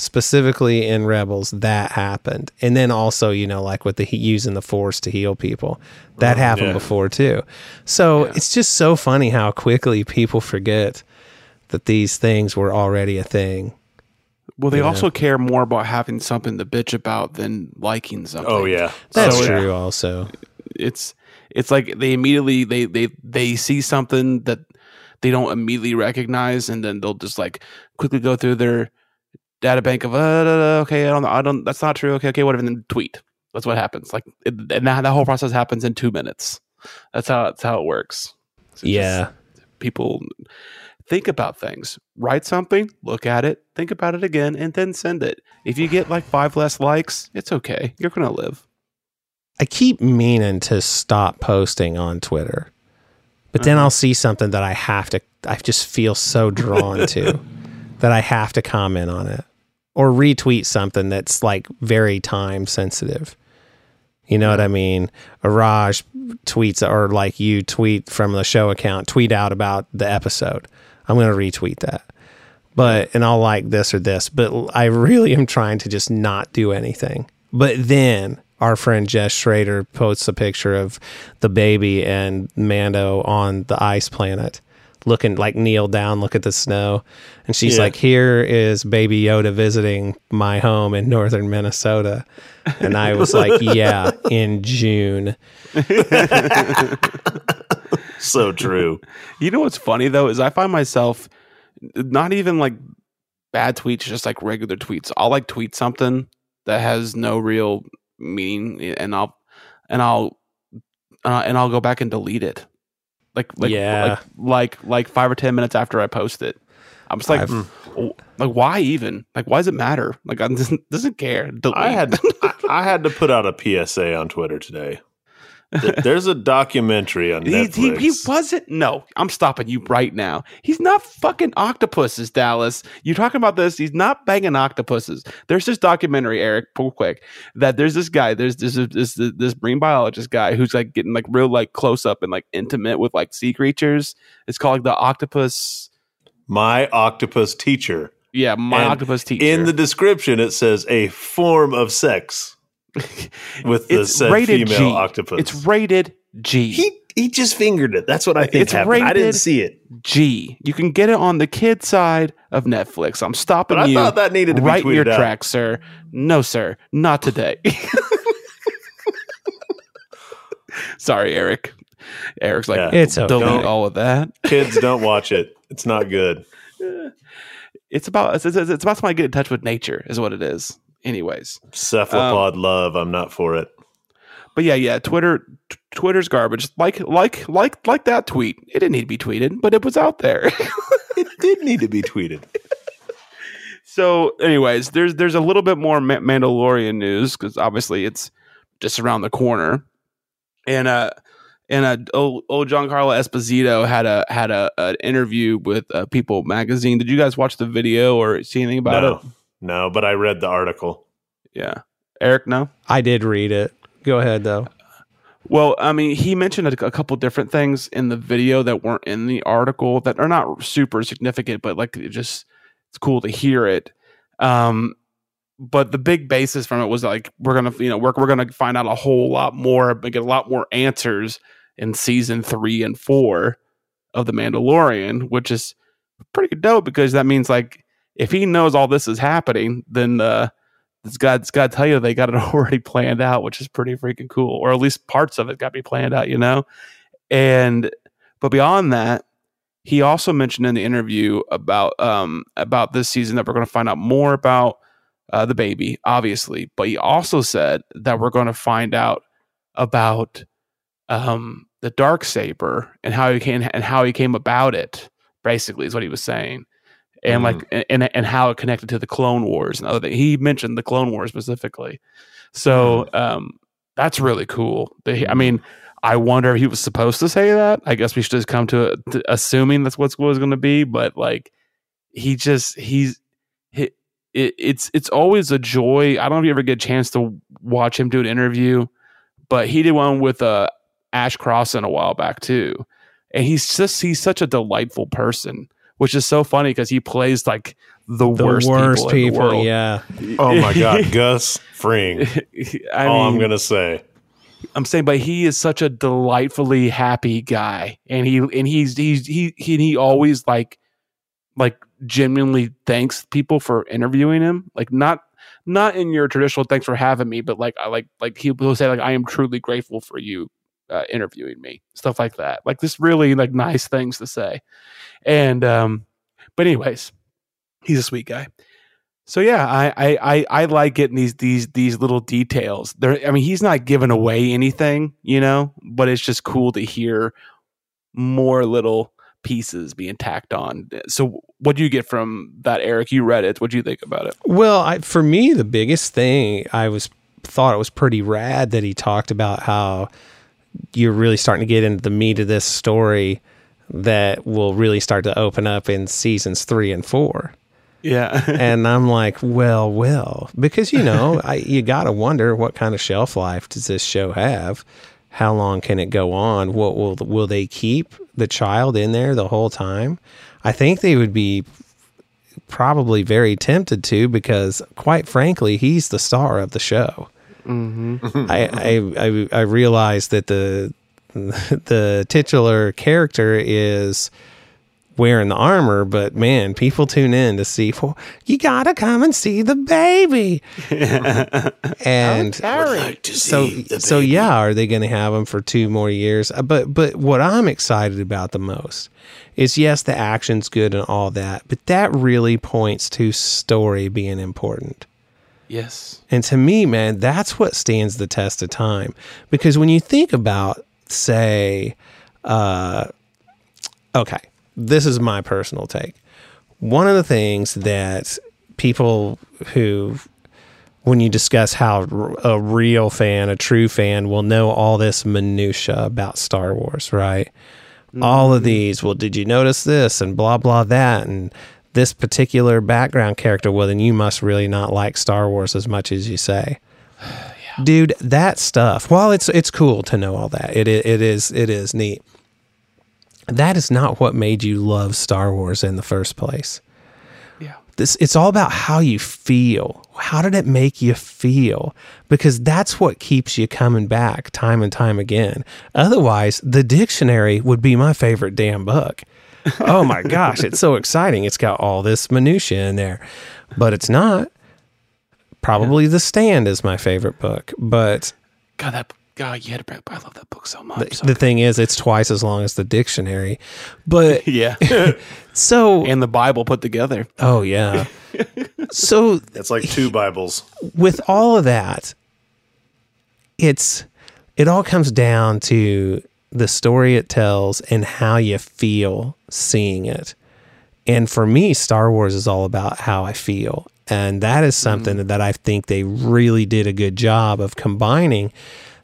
specifically in Rebels, that happened. And then also, you know, like with the he- using the Force to heal people, that oh, happened yeah. before too. So it's just so funny how quickly people forget that these things were already a thing. Well, they Yeah. also care more about having something to bitch about than liking oh, something. Oh yeah, That's So, true, also. It's it's like they immediately they they they see something that they don't immediately recognize, and then they'll just like quickly go through their data bank of uh, okay, I don't I don't that's not true. Okay, okay, whatever, and then tweet. That's what happens. Like, it, and that, that whole process happens in two minutes. That's how that's how it works. So Yeah. people think about things write something look at it think about it again and then send it if you get like five less likes it's okay you're gonna live I keep meaning to stop posting on Twitter, but then Uh-huh. I'll see something that I have to, I just feel so drawn to that I have to comment on it or retweet something that's like very time sensitive. You know what I mean? Raj tweets or like you tweet from the show account, tweet out about the episode. I'm going to retweet that. But, and I'll like this or this, but I really am trying to just not do anything. But then our friend Jess Schrader posts a picture of the baby and Mando on the ice planet, looking like kneel down, look at the snow. And she's Yeah. like, Here is baby Yoda visiting my home in northern Minnesota. And I was like, Yeah, in June. so true. you know what's funny though is i find myself not even like bad tweets just like regular tweets i'll like tweet something that has no real meaning and i'll and i'll uh, and i'll go back and delete it like like Yeah. like like like five or ten minutes after i post it i'm just like I've- "Oh, like why even like why does it matter like i doesn't doesn't care delete. I had I, I had to put out a PSA on Twitter today. Th- There's a documentary on He, Netflix. he, he wasn't. No, I'm stopping you right now. He's not fucking octopuses, Dallas. You're talking about this. He's not banging octopuses. There's this documentary, Eric, real quick, that there's this guy, there's this this this, this marine biologist guy who's like getting like real like close up and like intimate with like sea creatures. It's called like the octopus. My octopus teacher. Yeah, my And octopus teacher. In the description, it says a form of sex with the It's said rated female G. octopus. it's rated G. he he just fingered it. That's what I think It's happened. I didn't see it, G. You can get it on the kid side of Netflix. I'm stopping but I you. thought that needed to be right in your out. track, sir. No, sir, not today. Sorry, Eric. Eric's like, Yeah. It's okay. delete all of that. Kids don't watch it. It's not good. It's about it's, it's, it's about somebody getting in touch with nature, is what it is. Anyways, Cephalopod love. I'm not for it. but yeah, yeah. Twitter, t- Twitter's garbage. Like, like, like, like that tweet. It didn't need to be tweeted, but it was out there. It did need to be tweeted. So, anyways, there's there's a little bit more Ma- Mandalorian news because obviously it's just around the corner, and uh, and uh, old, old Giancarlo Esposito had a had a an interview with uh, People Magazine. Did you guys watch the video or see anything about no, it? No, but I read the article. Yeah, Eric, no. I did read it. Go ahead, though. Well, I mean, he mentioned a, a couple different things in the video that weren't in the article that are not super significant, but like it just it's cool to hear it. Um, but the big basis from it was like we're gonna, you know, we're we're gonna find out a whole lot more, and get a lot more answers in season three and four of the Mandalorian, which is pretty dope because that means like if he knows all this is happening, then uh, it's got it's got to tell you they got it already planned out, which is pretty freaking cool, or at least parts of it got to be planned out, you know. And but beyond that, he also mentioned in the interview about um about this season that we're going to find out more about uh, the baby, obviously, but he also said that we're going to find out about um the dark saber and how he came and how he came about it. Basically, is what he was saying and like and and how it connected to the Clone Wars and other things. He mentioned the Clone Wars specifically, so um, that's really cool. I mean, I wonder if he was supposed to say that. I guess we should just come to, to assuming that's what's was going to be. But like, he just he's he, it, it's it's always a joy. I don't know if you ever get a chance to watch him do an interview, but he did one with uh, Ash Crossan a while back too, and he's just he's such a delightful person which is so funny because he plays like the, The worst, worst, people, in the people. world. yeah. Oh my God, Gus Fring. I all I'm gonna say. I'm saying, but he is such a delightfully happy guy, and he and he's he's he he, he always like like genuinely thanks people for interviewing him, like not not in your traditional thanks for having me, but like I like like he will say like I am truly grateful for you uh, interviewing me, stuff like that, like this really like nice things to say, and um, but anyways, he's a sweet guy. So yeah, I, I I I like getting these these these little details. There, I mean, he's not giving away anything, you know, but it's just cool to hear more little pieces being tacked on. So, what do you get from that, Eric? You read it. What do you think about it? Well, I, for me, the biggest thing I was thought it was pretty rad that he talked about how you're really starting to get into the meat of this story that will really start to open up in seasons three and four. Yeah, and I'm like, well, well, because you know, I, you got to wonder what kind of shelf life does this show have? How long can it go on? What will will they keep the child in there the whole time? I think they would be probably very tempted to because, quite frankly, he's the star of the show. I, I I I realize that the the titular character is wearing the armor, but man, people tune in to see. Well, you gotta come and see the baby. and so so yeah, are they going to have him for two more years? Uh, But but what I'm excited about the most is yes, the action's good and all that, but that really points to story being important. Yes, And to me, man, that's what stands the test of time. Because when you think about, say, uh, okay, this is my personal take. One of the things that people who, when you discuss how a real fan, a true fan, will know all this minutia about Star Wars, right? All of these. Well, did you notice this and blah blah that and this particular background character? Well, then you must really not like Star Wars as much as you say. Dude that stuff while it's it's cool to know all that it, it is it is neat. That is not what made you love star wars in the first place. Yeah, this it's all about how you feel. How did it make you feel? Because that's what keeps you coming back time and time again. Otherwise the dictionary would be my favorite damn book oh my gosh it's so exciting it's got all this minutia in there but it's not probably the stand is my favorite book but God, that God, you had to bring. I love that book so much. the, So- the thing is it's twice as long as the dictionary but yeah, so and the Bible put together. oh yeah so It's like two Bibles. with all of that, it's it all comes down to the story it tells and how you feel seeing it. And for me, Star Wars is all about how I feel. And that is something mm. that I think they really did a good job of combining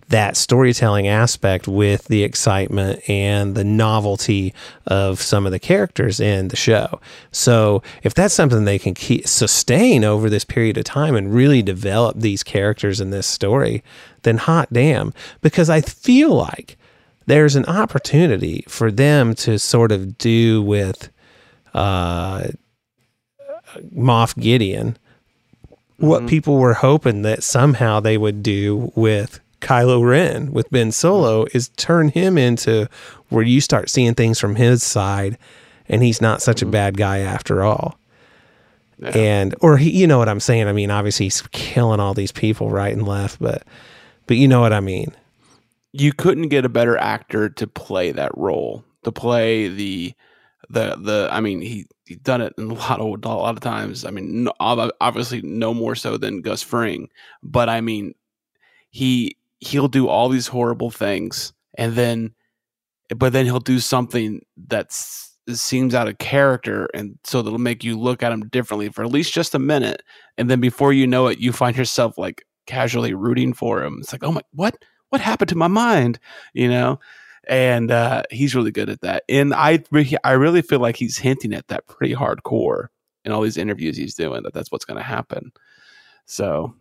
that storytelling aspect with the excitement and the novelty of some of the characters in the show. So, if that's something they can keep, sustain over this period of time and really develop these characters in this story, then hot damn. Because I feel like there's an opportunity for them to sort of do with uh, Moff Gideon what mm-hmm. people were hoping that somehow they would do with Kylo Ren with Ben Solo mm-hmm. is turn him into where you start seeing things from his side and he's not such a mm-hmm. bad guy after all. Yeah. and or he, you know what I'm saying. I mean, obviously he's killing all these people right and left, but but you know what I mean. You couldn't get a better actor to play that role to play the the the i mean he he done it in a lot of a lot of times. I mean no, obviously no more so than gus fring but i mean he he'll do all these horrible things and then but then he'll do something that's seems out of character and so that'll make you look at him differently for at least just a minute. And then before you know it you find yourself like casually rooting for him. It's like oh my what what happened to my mind? You know? And uh he's really good at that. And i re- i really feel like he's hinting at that pretty hardcore in all these interviews he's doing that that's what's going to happen. So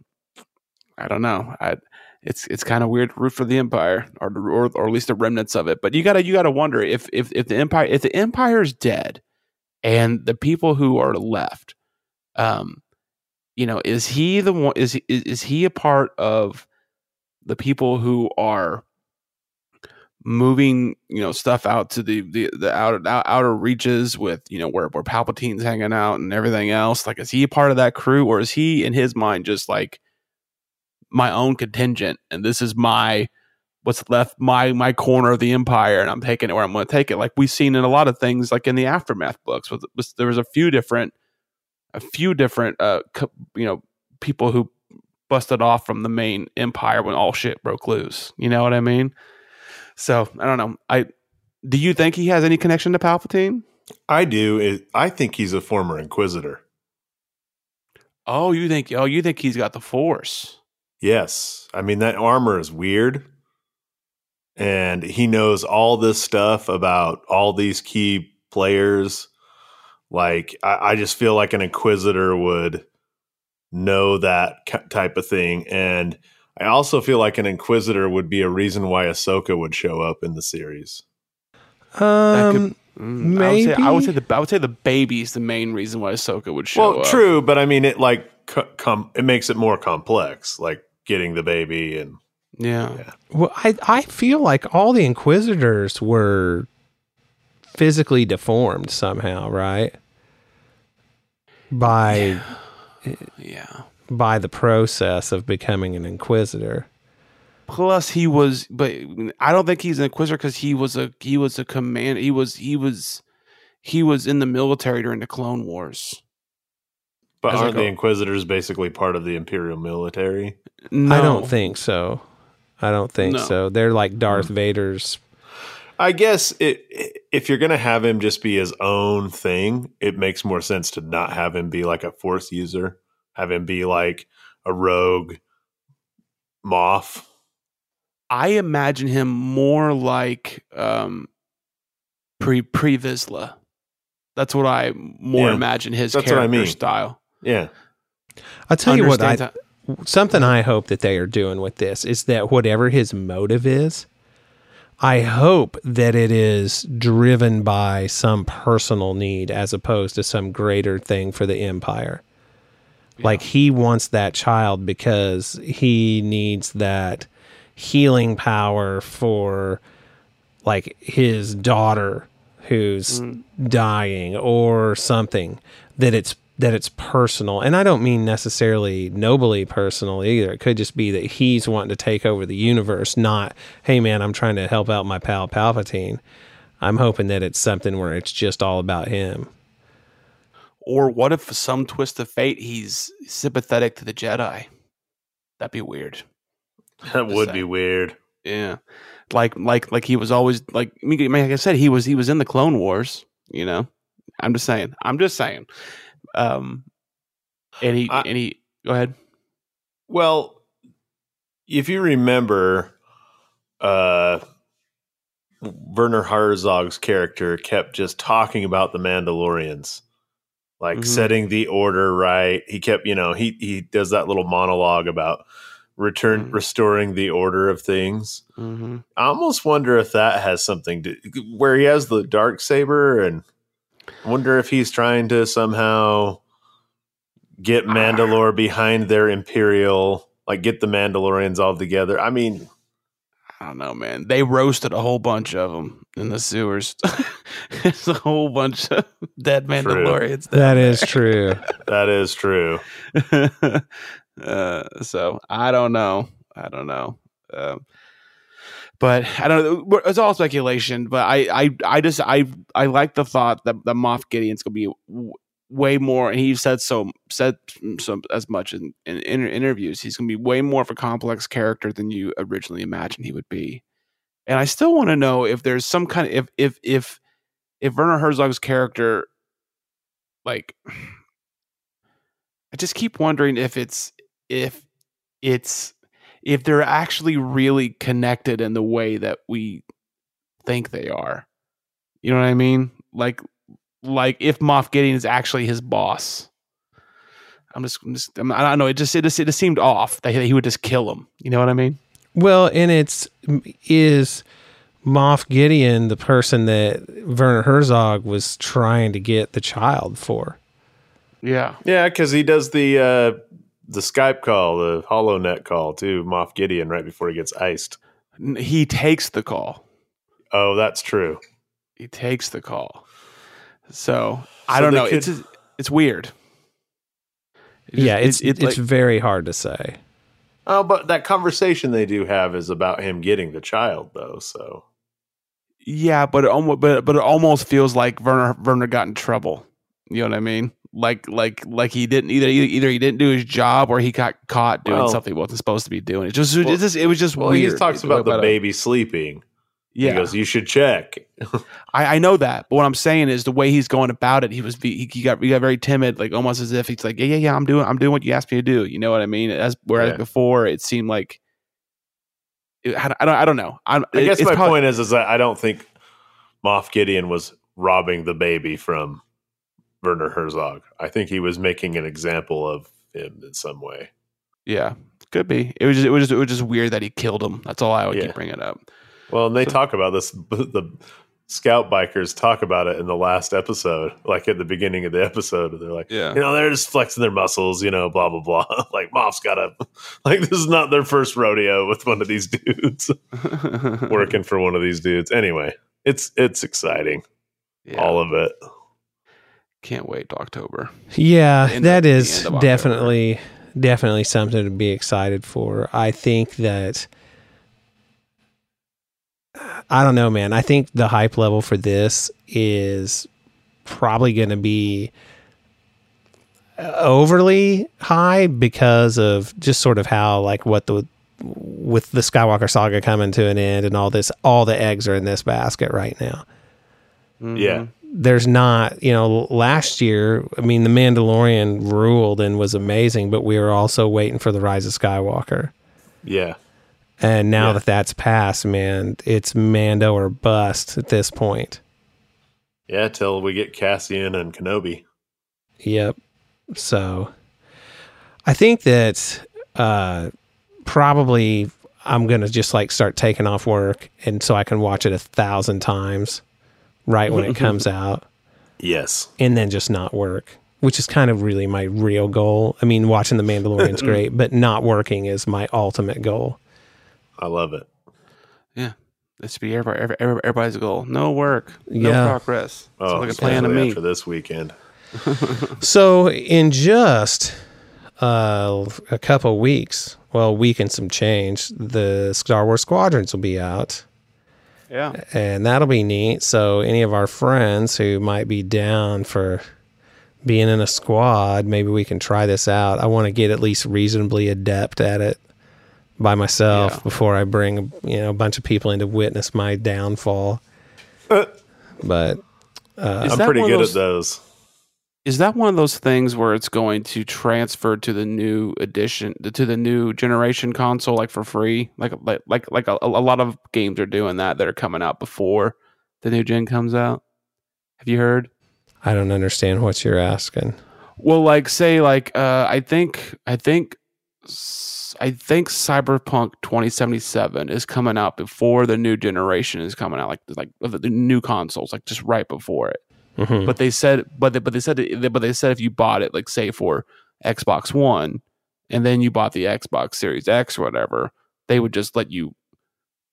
i don't know. I it's it's kind of weird root for the empire or, or or at least the remnants of it. But you gotta you gotta wonder if if if the empire if the empire is dead and the people who are left um you know is he the one is is, is he a part of the people who are moving you know stuff out to the the, the outer outer reaches with you know where where palpatine's hanging out and everything else like is he a part of that crew or is he in his mind just like my own contingent and this is my what's left my my corner of the empire and i'm taking it where i'm going to take it? Like we've seen in a lot of things like in the aftermath books with there was a few different a few different uh co- you know people who busted off from the main empire when all shit broke loose you know what i mean so i don't know i do you think he has any connection to palpatine I do. I think he's a former Inquisitor. oh you think oh you think he's got the force Yes. I mean, that armor is weird. And he knows all this stuff about all these key players. Like, I, I just feel like an Inquisitor would know that type of thing. And I also feel like an Inquisitor would be a reason why Ahsoka would show up in the series. Um, Mm, I would say I would say the I would say the baby's the main reason why Ahsoka would show Well, up. Well, true, but I mean, it like co- com- it makes it more complex, like getting the baby and Yeah. Yeah. well, I I feel like all the Inquisitors were physically deformed somehow, right? By Yeah. By the process of becoming an Inquisitor. Plus, he was, but I don't think he's an inquisitor because he was a he was a command. He was he was he was in the military during the Clone Wars. But As aren't the Inquisitors basically part of the Imperial military? No, I don't think so. I don't think No. so. They're like Darth mm. Vader's. I guess it, if you're going to have him just be his own thing, it makes more sense to not have him be like a Force user. Have him be like a rogue Moff. I imagine him more like um pre pre Vizsla. That's what I more Yeah. imagine his That's what I character mean. style. Yeah. I'll tell you what. I, something I hope that they are doing with this is that whatever his motive is, I hope that it is driven by some personal need as opposed to some greater thing for the empire. Like he wants that child because he needs that healing power for like his daughter who's mm. dying or something that it's that it's personal and i don't mean necessarily nobly personal either it could just be that he's wanting to take over the universe not hey man i'm trying to help out my pal palpatine i'm hoping that it's something where it's just all about him Or what if some twist of fate he's sympathetic to the Jedi? That'd be weird. That would be weird. Yeah, like like like he was always like I like I said, he was he was in the Clone Wars. You know, I'm just saying. I'm just saying. Um, and he I- and he go ahead. Well, if you remember, uh, Werner Herzog's character kept just talking about the Mandalorians, like Mhm. setting the order right. He kept, you know, he he does that little monologue about return Mhm. restoring the order of things. Mm-hmm. I almost wonder if that has something to where he has the dark saber, and I wonder if he's trying to somehow get Mandalore behind their imperial, like get the Mandalorians all together. I mean, I don't know, man. They roasted a whole bunch of them in the sewers. it's a whole bunch of dead Mandalorians. down That is true. That is true. uh, so I don't know. I don't know. Um, but I don't know. It's all speculation. But I, I, I just, I, I like the thought that the Moff Gideon's gonna be w- way more. And he said so, said so as much in, in inter- interviews. He's gonna be way more of a complex character than you originally imagined he would be. And I still want to know if there's some kind of if if if if Werner Herzog's character, like, I just keep wondering if it's if it's if they're actually really connected in the way that we think they are. You know what I mean? Like like if Moff Gideon is actually his boss. I'm just, I'm just I'm, I don't know. It just it just it just seemed off that he would just kill him. You know what I mean? Well, and it's is Moff Gideon the person that Werner Herzog was trying to get the child for? Yeah. Yeah, because he does the uh, the Skype call, the Hollow HoloNet call to Moff Gideon right before he gets iced. He takes the call. Oh, that's true. He takes the call. So, I don't know. could- It's it's weird. It just- yeah, it's it- it's like- very hard to say. Oh, but that conversation they do have is about him getting the child, though. So Yeah, but it almost but but it almost feels like Werner Werner got in trouble. You know what I mean? Like like like he didn't either either he didn't do his job or he got caught doing Well- something he wasn't supposed to be doing. It just it Well- just it was just well, weird. he talks about the a- baby sleeping. Yeah, He goes, "You should check." I, I know that, but what I'm saying is the way he's going about it. He was he, he got he got very timid, like almost as if he's like, yeah yeah yeah, I'm doing I'm doing what you asked me to do. You know what I mean? As whereas Yeah. before it seemed like. it- I don't, I don't, know. I'm, I guess my probably- point is, is that I don't think Moff Gideon was robbing the baby from Werner Herzog. I think he was making an example of him in some way. Yeah, could be. It was just, it was just, it was just weird that he killed him. That's all I would Yeah. keep bringing up. Well, and they So- talk about this. The scout bikers talk about it in the last episode, like at the beginning of the episode. They're like, Yeah. you know, they're just flexing their muscles, you know, blah blah blah. like Moff's got a like this is not their first rodeo with one of these dudes working for one of these dudes. Anyway, it's it's exciting, Yeah, all of it. Can't wait to October. Yeah, end that of- is end of October. definitely definitely something to be excited for. I think that I don't know, man. I think the hype level for this is probably going to be overly high because of just sort of how like what the with the Skywalker saga coming to an end and all this all the eggs are in this basket right now Yeah, there's not, you know, last year, I mean, The Mandalorian ruled and was amazing, but we were also waiting for The Rise of Skywalker. yeah. And now Yeah. that that's passed, man, it's Mando or bust at this point. Yeah, till we get Cassian and Kenobi. Yep. So I think that uh, probably I'm going to just like start taking off work and so I can watch it a thousand times right when it comes out. Yes. and then just not work, which is kind of really my real goal. I mean, watching The Mandalorian's great, but not working is my ultimate goal. I love it. Yeah, that should be everybody, every- every- everybody's goal. No work, no Yeah. progress. Oh, Sounds like a plan to especially me. after this weekend. So, in just uh, a couple weeks, well, a week and some change, the Star Wars Squadrons will be out, Yeah, and that'll be neat. So, any of our friends who might be down for being in a squad, maybe we can try this out. I want to get at least reasonably adept at it by myself Yeah. before I bring you know a bunch of people in to witness my downfall. Uh. but uh, Is I'm pretty good those- at those. Is that one of those things where it's going to transfer to the new edition, to the new generation console, like for free? Like, like, like, like a, a lot of games are doing that that are coming out before the new gen comes out. Have you heard? I don't understand what you're asking. Well, like say like uh I think I think i think Cyberpunk 2077 is coming out before the new generation is coming out like like the the new consoles like just right before it. Mhm. But they said but they, but they said but they said if you bought it like say for Xbox 1 and then you bought the Xbox Series X or whatever, they would just let you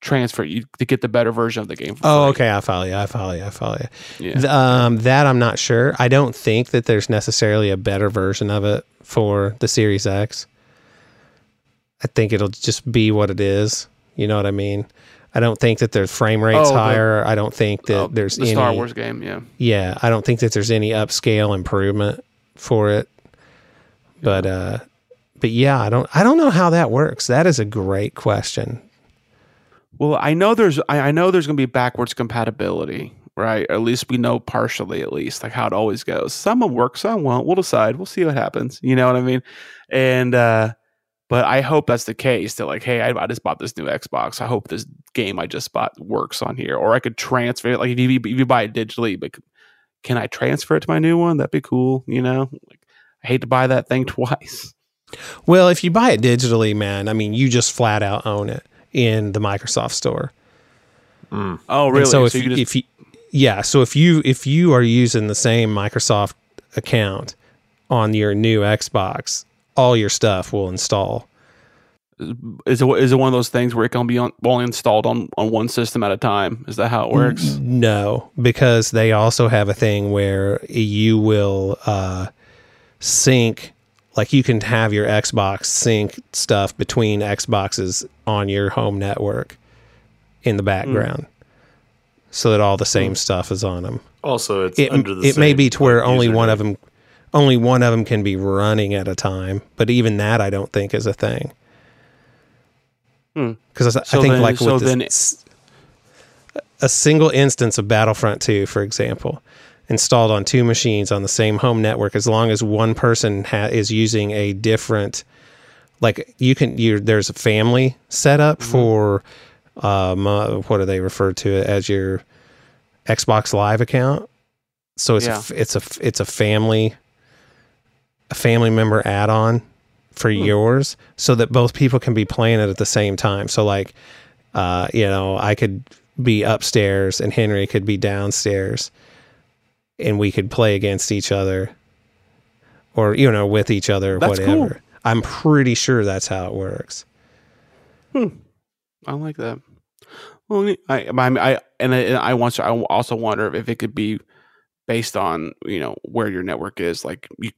transfer you to get the better version of the game. For Oh, free. okay. I follow you. I follow you. I follow you. Yeah. Um, that I'm not sure. I don't think that there's necessarily a better version of it for the Series X. I think it'll just be what it is. You know what I mean? I don't think that the frame rates Oh, the- higher. I don't think that Oh, there's the any. Star Wars game. Yeah. Yeah, I don't think that there's any upscale improvement for it. But uh, but yeah, I don't I don't know how that works. That is a great question. Well, I know there's I, I know there's going to be backwards compatibility, right? Or at least we know partially, at least like how it always goes. Some will work, some won't. We'll decide. We'll see what happens. You know what I mean? And uh, but I hope that's the case. That like, hey, I, I just bought this new Xbox. I hope this game I just bought works on here, or I could transfer it. Like if you if you buy it digitally, but can I transfer it to my new one? That'd be cool. You know, like I hate to buy that thing twice. Well, if you buy it digitally, man, I mean, you just flat out own it in the Microsoft store. Mm. Oh, And really? so if you you, just- if you yeah, so if you if you are using the same Microsoft account on your new Xbox, all your stuff will install. Is it is it one of those things where it can be on, only installed on on one system at a time? Is that how it works? No, because they also have a thing where you will uh, sync, like you can have your Xbox sync stuff between Xboxes on your home network in the background, so that all the same stuff is on them. Also, it's It under the it may be to where only one username. of them, only one of them can be running at a time. But even that, I don't think is a thing. Hmm. Because I So think then- like so with then- this, a single instance of Battlefront 2, for example, installed on two machines on the same home network, as long as one person ha- is using a different, like you can, you there's a family setup Mm-hmm. for, um, uh, what do they refer to it as your Xbox Live account? So it's Yeah. f it's a it's a family, a family member add-on for Hmm. yours, so that both people can be playing it at the same time. So like, uh, you know, I could be upstairs and Henry could be downstairs, and we could play against each other, or you know, with each other, or That's whatever. cool. I'm pretty sure that's how it works. I like that. Well, I, I, I and I, and I want to. I also wonder if it could be based on you know where your network is. Like, you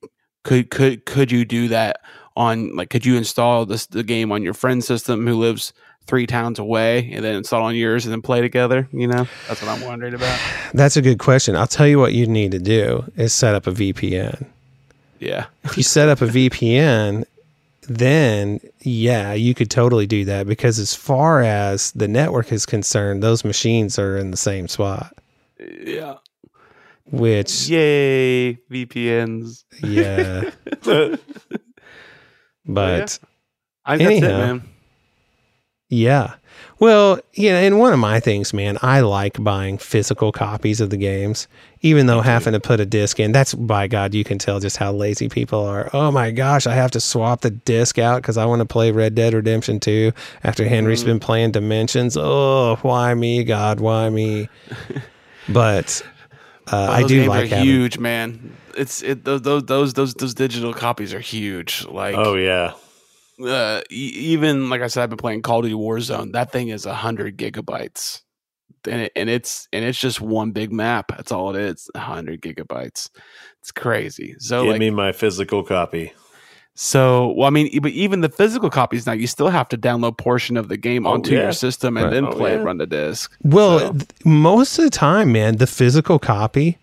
could could could you do that on like could you install this the game on your friend's system who lives three towns away and then install on yours and then play together? You know, that's what I'm wondering about. That's a good question. I'll tell you what you need to do is set up a VPN. Yeah, if you set up a VPN, then yeah, you could totally do that because as far as the network is concerned, those machines are in the same spot. yeah. Which Yay, VPNs. yeah, but I think that's it, man. yeah. Well, yeah, and one of my things, man, I like buying physical copies of the games, even though having to put a disc in. That's by God, you can tell just how lazy people are. Oh my gosh, I have to swap the disc out because I want to play Red Dead Redemption 2 after Henry's Mm-hmm. been playing Dimensions. Oh, why me, God, why me? But uh, I do like having. huge, man. It's it those those those those those digital copies are huge. Like Oh yeah, uh, even like I said, I've been playing Call of Duty Warzone. That thing is a hundred gigabytes, and it, and it's and it's just one big map. That's all it is. A hundred gigabytes. It's crazy. So give like me my physical copy. so well, I mean, but even the physical copies now, you still have to download portion of the game Oh, onto yeah. your system and Right. then Oh, play yeah. it, run the disc. Well, So- th- most of the time, man, the physical copy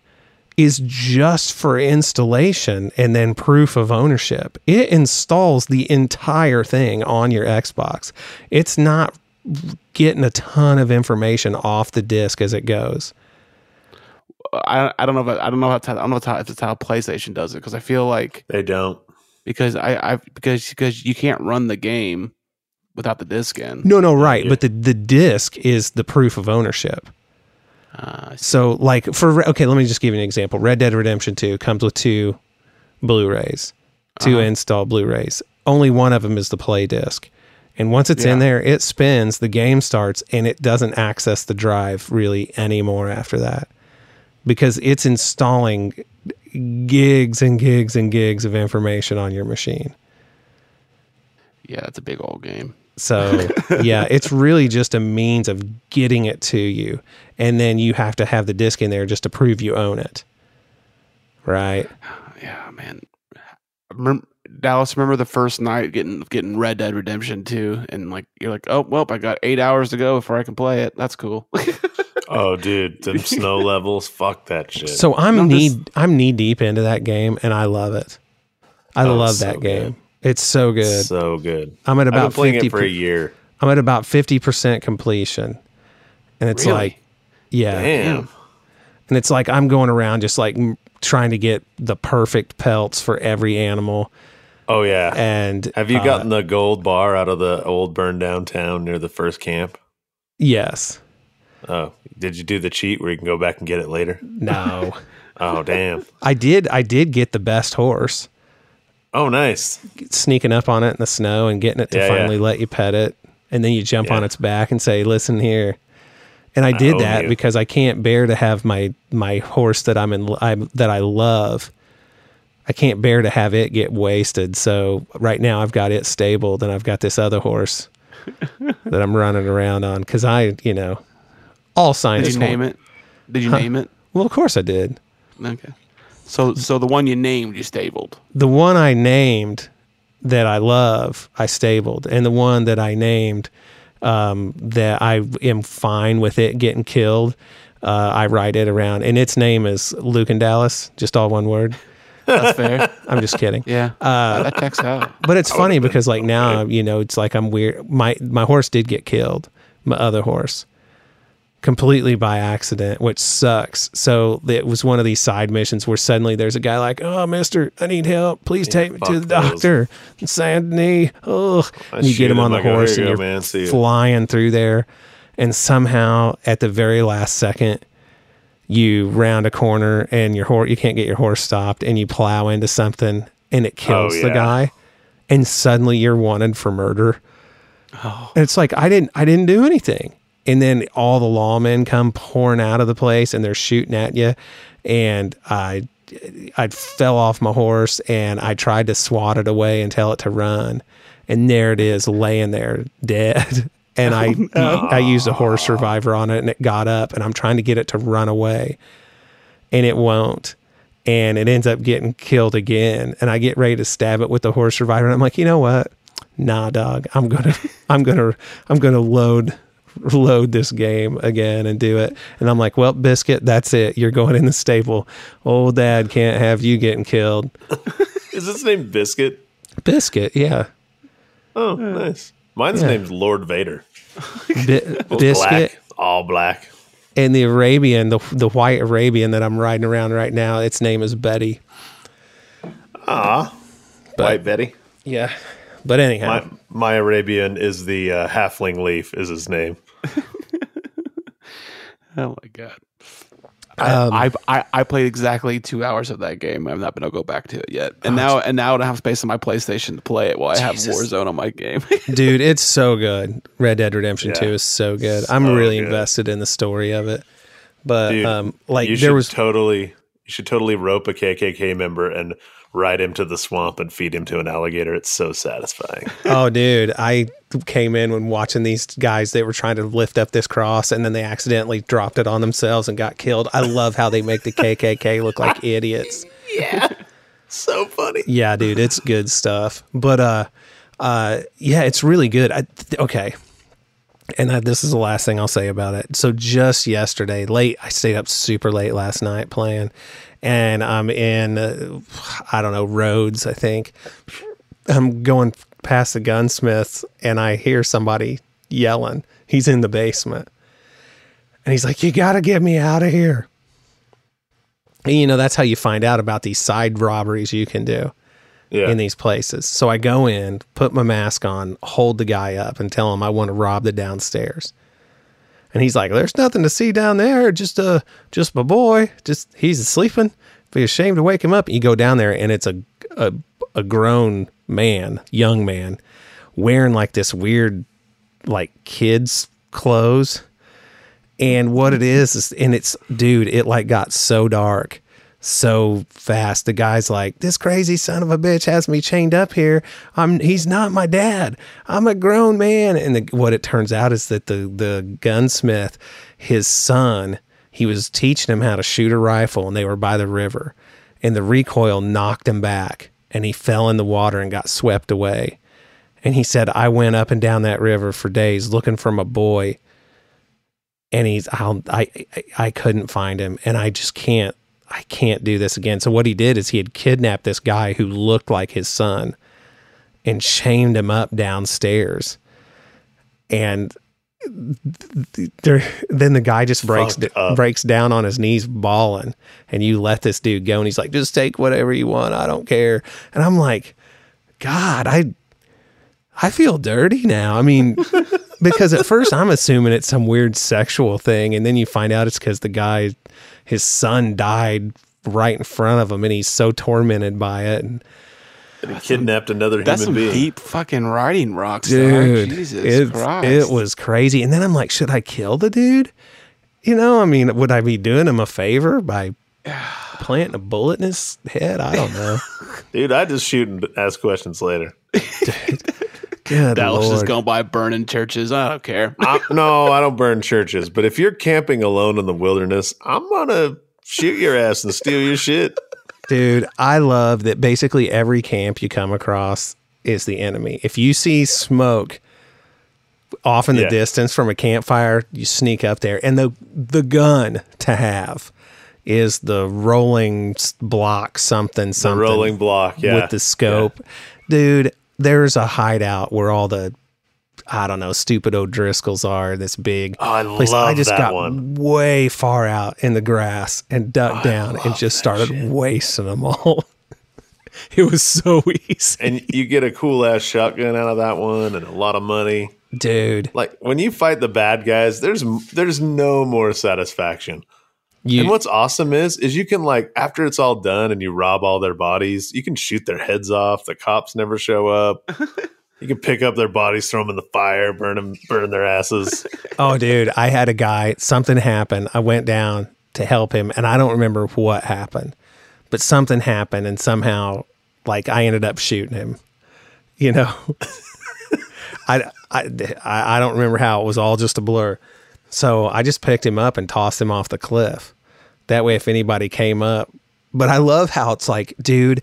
is just for installation and then proof of ownership. It installs the entire thing on your Xbox. It's not getting a ton of information off the disk as it goes. I I don't know if I don't know how to, I don't know if, how, if it's how PlayStation does it because I feel like They don't. because I I because because you can't run the game without the disc in. No, no, right. Yeah. But the, the disk is the proof of ownership. Uh, So, like, for, okay, let me just give you an example. Red Dead Redemption 2 comes with two Blu rays, 2 Uh-huh. install Blu rays. Only one of them is the play disc. And once it's in there, it spins, the game starts, and it doesn't access the drive really anymore after that because it's installing gigs and gigs and gigs of information on your machine. yeah, it's a big old game. So yeah, it's really just a means of getting it to you, and then you have to have the disc in there just to prove you own it. Right? Yeah, man. Remember, Dallas, remember the first night getting getting Red Dead Redemption 2 and like you're like, "Oh, well, I got 8 hours to go before I can play it." That's cool. Oh, dude, them snow levels, fuck that shit. So I'm No, knee this- I'm knee deep into that game, and I love it. I Oh, love it's so that good. game. It's so good. so good. I'm at I've been about playing fifty. it for a year. I'm at about fifty percent completion, and it's Really? like, yeah, Damn. and it's like I'm going around just like m- trying to get the perfect pelts for every animal. Oh yeah. And Have you uh, gotten the gold bar out of the old burned down town near the first camp? Yes. Oh, did you do the cheat where you can go back and get it later? No. Oh, damn. I did. I did get the best horse, Oh, nice. sneaking up on it in the snow and getting it to Yeah, yeah. finally let you pet it, and then you jump on its back and say, "Listen here." And I did own that you. because I can't bear to have my my horse that I'm in I'm, that I love. I can't bear to have it get wasted. So right now I've got it stabled, and I've got this other horse that I'm running around on because I, you know, all signs. Did you name it? Did you name it? Well, of course I did. Okay. So so the one you named you stabled. the one I named that I love, I stabled, and the one that I named um, that I am fine with it getting killed, uh, I ride it around, and its name is Luke and Dallas, just all one word. That's fair. I'm just kidding. Yeah. Uh, that checks out. But it's funny because like now, you know, it's like I'm weird. My my horse did get killed, my other horse, completely by accident, which sucks. So it was one of these side missions where suddenly there's a guy like, "Oh, Mister, I need help. Please take me to the those. doctor." Saint Denis. Oh, and you get him on the horse "Here and you go, you're man. Flying through there, and somehow at the very last second. You round a corner and your horse, you can't get your horse stopped, and you plow into something and it kills the yeah. guy and suddenly you're wanted for murder. Oh. And it's like I didn't I didn't do anything. And then all the lawmen come pouring out of the place and they're shooting at you. And I I fell off my horse and I tried to swat it away and tell it to run. And there it is laying there dead. And I oh, I used a horse survivor on it and it got up and I'm trying to get it to run away. And it won't and it ends up getting killed again. And I get ready to stab it with the horse survivor, and I'm like, you know what? Nah, dog. I'm gonna, I'm gonna, I'm gonna load, load this game again and do it. And I'm like, well, biscuit, that's it. You're going in the stable. Old dad can't have you getting killed. Is his name Biscuit? Biscuit, yeah. Oh, nice. Mine's Yeah. name's Lord Vader. Bi- biscuit Black, all black. and the Arabian, the the white Arabian that I'm riding around right now. Its name is Betty. Ah, White Betty. Yeah, but anyhow, My my Arabian is the uh, halfling leaf. Is his name? Oh my god. Um, I, I've, I I played exactly two hours of that game. I've not been able to go back to it yet, and now and now I don't have space on my PlayStation to play it while I have Warzone on my game. dude it's so good red dead redemption Yeah. 2 is so good i'm really good. invested in the story of it but Dude, um like you there should was totally you should totally rope a KKK member and ride him to the swamp and feed him to an alligator. It's so satisfying. oh dude. I came in when watching these guys they were trying to lift up this cross and then they accidentally dropped it on themselves and got killed. I love how they make the kkk look like idiots. Yeah. so funny. yeah dude. It's good stuff. But uh uh yeah it's really good. I, th- okay. And uh, this is the last thing i'll say about it. So just yesterday late i stayed up super late last night playing and i'm in uh, i don't know Rhodes, i think i'm going past the gunsmiths and i hear somebody yelling he's in the basement and he's like you gotta get me out of here and you know that's how you find out about these side robberies you can do Yeah. in these places. So I go in, put my mask on, hold the guy up, and tell him I want to rob the downstairs. And he's like, "There's nothing to see down there. Just uh, just my boy. Just he's sleeping. Be ashamed to wake him up." You go down there, and it's a a, a grown man, young man, wearing like this weird, like kids clothes. And what it is is, and it's dude, it like got so dark so fast. The guy's like, "This crazy son of a bitch has me chained up here. I'm he's not my dad. I'm a grown man." And the, what it turns out is that the the gunsmith, his son, he was teaching him how to shoot a rifle, and they were by the river, and the recoil knocked him back, and he fell in the water and got swept away. And he said, "I went up and down that river for days looking for my boy." And he's, I'll, I, I, I couldn't find him, and I just can't I can't do this again. So what he did is he had kidnapped this guy who looked like his son and chained him up downstairs. And there, then the guy just breaks up. breaks down on his knees bawling and you let this dude go and he's like just take whatever you want I don't care and I'm like god I I feel dirty now I mean because at first I'm assuming it's some weird sexual thing and then you find out it's cuz the guy his son died right in front of him and he's so tormented by it and And he kidnapped another That's human some being. deep fucking writing, rocks, dude Jesus it, Christ. it was crazy and then i'm like should i kill the dude you know i mean would i be doing him a favor by planting a bullet in his head i don't know Dude, I just shoot and ask questions later. good Dallas lord just going by burning churches. I don't care. I, no, I don't burn churches. But if you're camping alone in the wilderness, I'm gonna shoot your ass and steal your shit. dude i love that basically every camp you come across is the enemy if you see smoke off in the Yeah. distance from a campfire you sneak up there and the the gun to have is the rolling block something The something rolling block, yeah. with the scope. Dude, there's a hideout where all the I don't know, stupid O'Driscolls are this big Oh, I place. love I just that got one. way far out in the grass and ducked I down and just started shit. wasting them all. it was so easy. And you get a cool ass shotgun out of that one and a lot of money. Dude, Like when you fight the bad guys, there's there's no more satisfaction. You and what's awesome is is you can like after it's all done and you rob all their bodies, you can shoot their heads off. The cops never show up. you can pick up their bodies, throw them in the fire, burn them, burn their asses. Oh, dude, I had a guy, something happened. I went down to help him, and I don't remember what happened, but something happened, and somehow, like, I ended up shooting him. You know, I, I, I I don't remember how it was all just a blur. So I just picked him up and tossed him off the cliff. That way, if anybody came up, but I love how it's like, dude,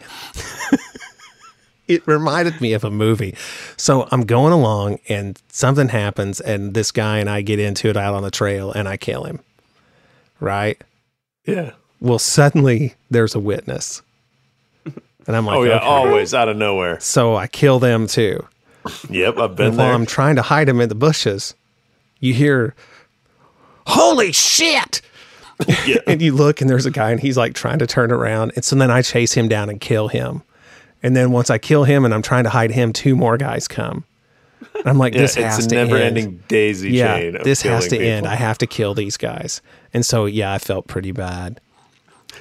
it reminded me of a movie. So I'm going along and something happens and this guy and I get into it out on the trail and I kill him. Right? Yeah. Well, suddenly there's a witness. And I'm like, oh yeah, okay. always out of nowhere. So I kill them too. Yep, I've been And while. I'm trying to hide him in the bushes, you hear, Holy shit! and you look and there's a guy and he's like trying to turn around. And so then I chase him down and kill him. And then once I kill him and I'm trying to hide him, two more guys come. And I'm like, yeah, this has it's a to never end. ending daisy yeah, chain. This has to killing end. I have to kill these guys. And so, yeah, I felt pretty bad.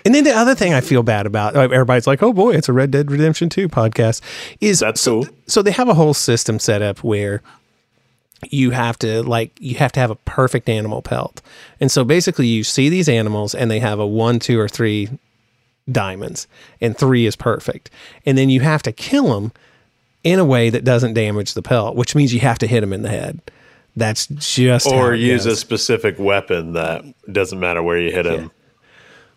And then the other thing I feel bad about, everybody's like, oh boy, it's a Red Dead Redemption 2 podcast, is That's so, so they have a whole system set up where you have to like you have to have a perfect animal pelt. And so basically you see these animals and they have a one, two, or three diamonds, and three is perfect. And then you have to kill them in a way that doesn't damage the pelt, which means you have to hit them in the head. That's just or use a specific weapon that doesn't matter where you hit him.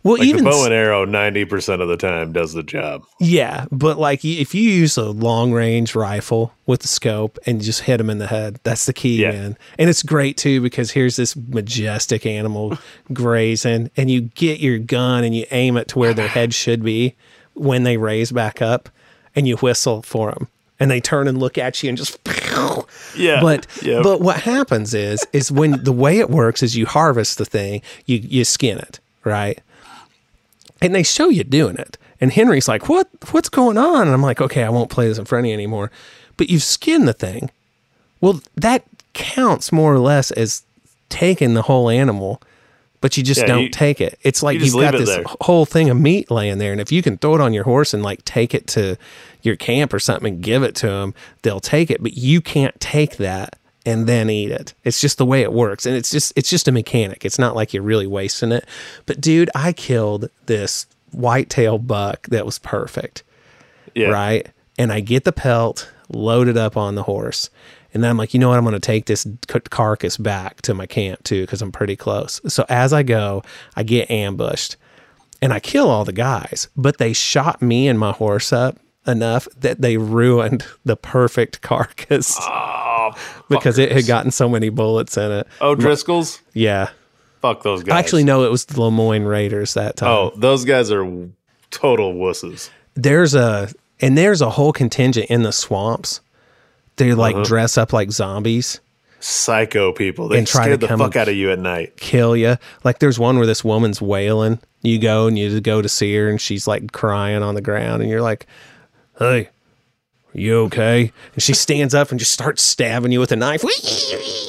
Well, Like even the bow and arrow, ninety percent of the time does the job. Yeah, but like if you use a long range rifle with the scope and just hit them in the head, that's the key, Yeah. man. And it's great too because here's this majestic animal grazing, and you get your gun and you aim it to where their head should be when they raise back up, and you whistle for them, and they turn and look at you and just. Yeah, But Yep. but what happens is is when the way it works is you harvest the thing, you you skin it, right? And they show you doing it. And Henry's like, "What what's going on?" And I'm like, "Okay, I won't play this in front of you anymore." But you've skinned the thing. Well, that counts more or less as taking the whole animal, but you just Yeah, don't you- take it. It's like you you've got this there. whole thing of meat laying there, and if you can throw it on your horse and like take it to your camp or something and give it to them, they'll take it. But you can't take that and then eat it. It's just the way it works, and it's just it's just a mechanic. It's not like you're really wasting it. But dude, I killed this whitetail buck that was perfect Yeah. right? And I get the pelt loaded up on the horse. And then I'm like, you know what? I'm going to take this carcass back to my camp too, because I'm pretty close. So as I go, I get ambushed and I kill all the guys, but they shot me and my horse up enough that they ruined the perfect carcass Oh, because it had gotten so many bullets in it. Oh, Driscoll's? Yeah. Fuck those guys. Actually, no, it was the Lemoyne Raiders that time. Oh, those guys are total wusses. there's a and there's a whole contingent in the swamps. They like Uh-huh. dress up like zombies, Psycho people. They And try to the fuck out of you at night. kill you. Like there's one where this woman's wailing. You go and you go to see her, and she's like crying on the ground, and you're like, "Hey, you okay?" And she stands up and just starts stabbing you with a knife.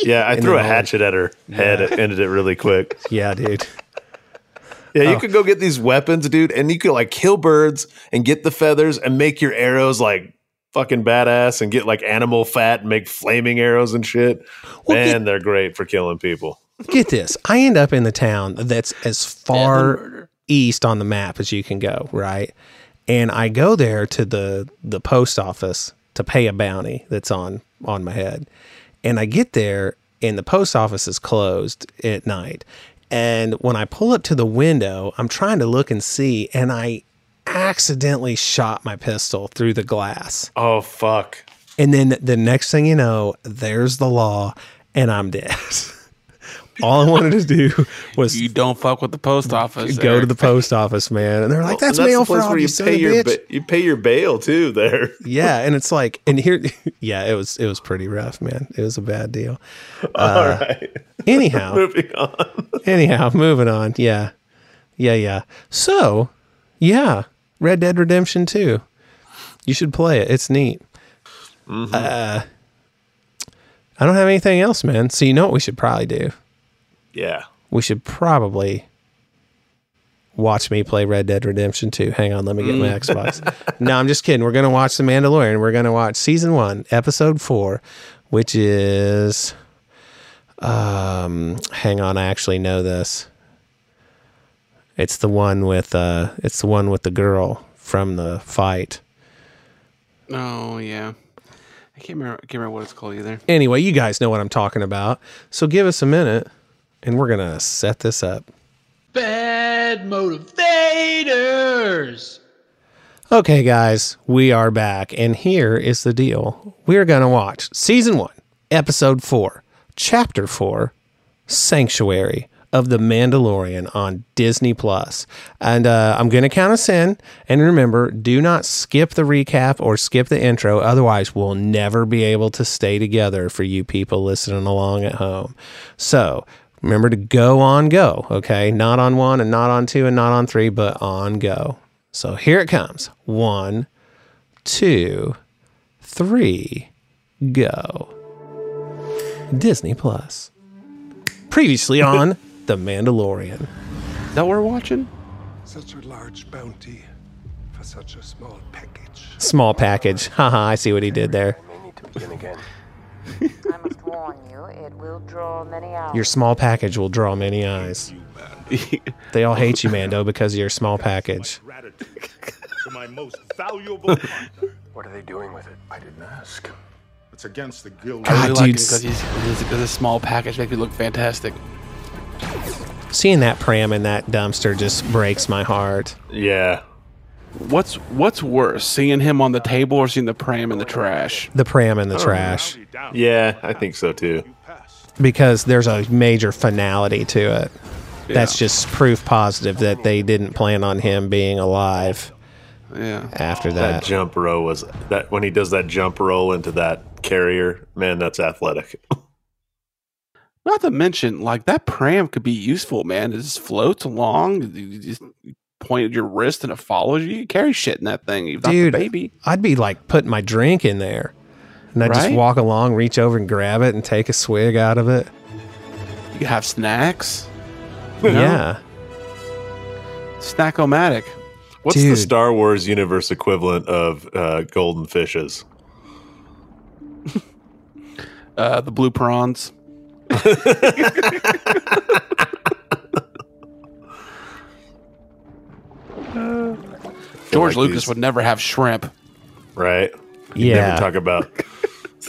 Yeah, I And threw a all- hatchet at her head. It ended it really quick. Yeah, dude. Yeah, Oh. you could go get these weapons, dude, and you could like kill birds and get the feathers and make your arrows like fucking badass and get like animal fat and make flaming arrows and shit. Well, Man, they're great for killing people. Get this. I end up in the town that's as far murder. east on the map as you can go, right? And I go there to the the post office to pay a bounty that's on on my head. And I get there and the post office is closed at night. And when I pull up to the window, I'm trying to look and see and I accidentally shot my pistol through the glass. Oh fuck. And then the next thing you know, there's the law and I'm dead. All I wanted to do was You don't fuck with the post office. go to the post office, man. And they're like, that's And mail the place fraud, where you you pay your bitch. ba- you pay your bail too there. yeah, and it's like, and here, yeah, it was it was pretty rough, man. It was a bad deal. All right. Anyhow, Moving on. anyhow, moving on. Yeah, yeah, yeah. So, yeah, Red Dead Redemption Two. You should play it. It's neat. Uh, I don't have anything else, man. So you know what we should probably do? Yeah. We should probably watch me play Red Dead Redemption 2. Hang on, let me get my Xbox. no, I'm just kidding. We're going to watch The Mandalorian. We're going to watch season 1, episode 4, which is um hang on, I actually know this. It's the one with uh it's the one with the girl from the fight. Oh yeah. I can't remember. I can't remember what it's called either. Anyway, you guys know what I'm talking about. So give us a minute and we're going to set this up. Bad motivators. Okay, guys, we are back, and here is the deal. We're going to watch season one, episode four, chapter four, Sanctuary of the Mandalorian on Disney Plus. And uh, I'm going to count us in. And remember, do not skip the recap or skip the intro. Otherwise, we'll never be able to stay together for you people listening along at home. So remember to go on go, okay? Not on one and not on two and not on three, but on go. So here it comes. One, two, three, go. Disney Plus. Previously on The Mandalorian. That we're watching? Such a large bounty for such a small package. Small package. Haha, I see what he did there. may need to begin again. I must warn you, it will draw many hours. Your small package will draw many eyes. They all hate you, Mando, because of your small package. to my most valuable. What are they doing with it? I didn't ask. It's against the guild. I really God, like dude, it because he's because a small package makes me look fantastic. Seeing that pram in that dumpster just breaks my heart. Yeah. What's what's worse, seeing him on the table or seeing the pram in the trash? The pram in the trash. Yeah, I think so too. Because there's a major finality to it. That's just proof positive that they didn't plan on him being alive Yeah. after That that. jump row was that when he does that jump roll into that carrier, man, that's athletic. Not to mention, like that pram could be useful, man. It just floats along. You just point at your wrist and it follows you. You carry shit in that thing. You've got the Dude, baby. I'd be like putting my drink in there. And I'd just walk along, reach over and grab it and take a swig out of it. You could have snacks. You know? Yeah. Snack-o-matic. What's the Star Wars universe equivalent of uh, golden fishes? Uh, the blue prawns. George like Lucas these- would never have shrimp. right? You Yeah. never talk about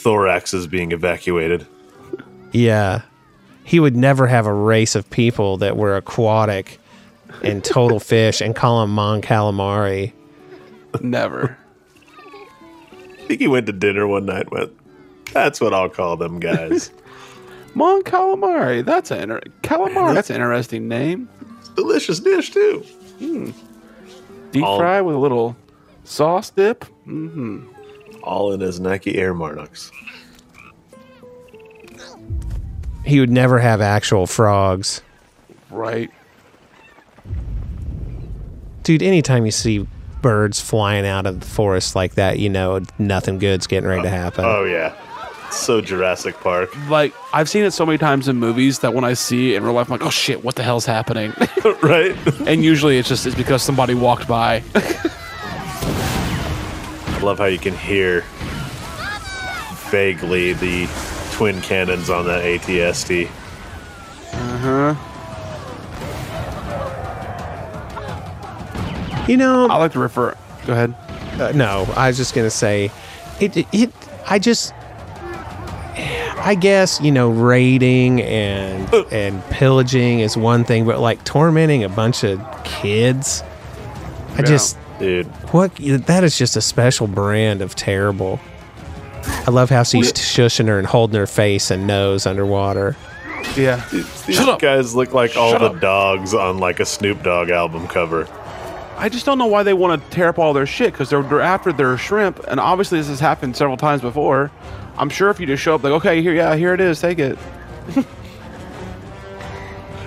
thoraxes being evacuated. Yeah. He would never have a race of people that were aquatic and total fish and call them Mon Calamari. Never. I think he went to dinner one night. and Went. That's what I'll call them guys. Mon calamari. That's an inter- calamari. That's an interesting name. Delicious dish too. Deep All- fry with a little sauce dip. hmm All in his Nike Air Marnux. He would never have actual frogs. Right. Dude, anytime you see birds flying out of the forest like that, you know nothing good's getting ready to oh, happen. Oh yeah, so Jurassic Park, Like I've seen it so many times in movies that when I see it in real life, I'm like, oh shit, what the hell's happening? right? and usually it's just it's because somebody walked by. I love how you can hear vaguely the twin cannons on that ATST. Uh-huh. You know, I like to refer. Go ahead. Uh, no, I was just gonna say, it, it. It. I just. I guess you know raiding and and pillaging is one thing, but like tormenting a bunch of kids, I just Dude, what that is just a special brand of terrible. I love how she's shushing her and holding her face and nose underwater. Yeah. these Shut up. guys look like all Shut the up. dogs on like a Snoop Dogg album cover. I just don't know why they want to tear up all their shit because they're, they're after their shrimp, and obviously this has happened several times before. I'm sure if you just show up like, okay, here, yeah, here it is, take it.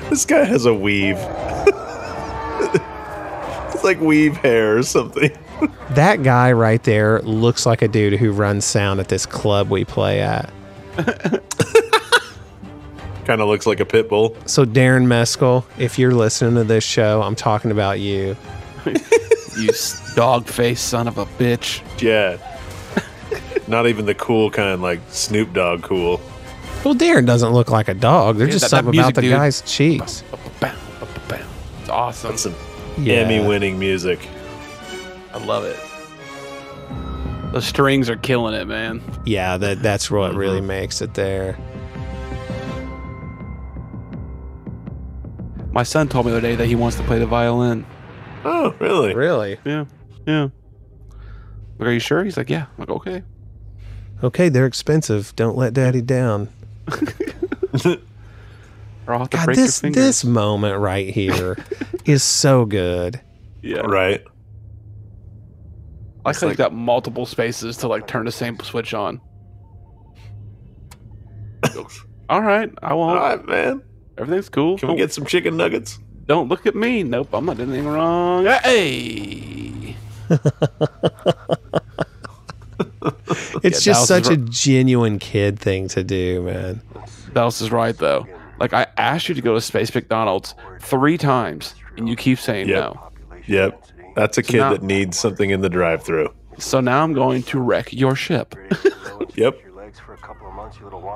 This guy has a weave. it's like weave hair or something. That guy right there looks like a dude who runs sound at this club we play at. kind of looks like a pit bull. So Darren Meskel, if you're listening to this show, I'm talking about you. You dog face son of a bitch. Yeah. Not even the cool kind, like Snoop Dogg cool. Well, Darren doesn't look like a dog. There's Yeah, just that- that something about the dude. guy's cheeks. It's awesome. That's some Yeah. Emmy-winning music. I love it. The strings are killing it, man. Yeah, that that's what Mm-hmm. really makes it there. My son told me the other day that he wants to play the violin. Oh, really? Really? Yeah, yeah. Like, are you sure? He's like, yeah. I'm like, okay. Okay, they're expensive. Don't let daddy down. Or I'll have to God, break this your fingers. this moment right here is so good. yeah. Right. I like how he's got multiple spaces to like turn the same switch on. All right, I won't. All right, man. Everything's cool. Can we Don't- get some chicken nuggets? Don't look at me. Nope, I'm not doing anything wrong. Hey. It's Yeah, just Dallas is such a genuine kid thing to do, man. Dallas is right though. Like I asked you to go to Space McDonald's three times, and you keep saying Yep. no. Yep. That's a kid now- that needs something in the drive-through. So now I'm going to wreck your ship. Yep.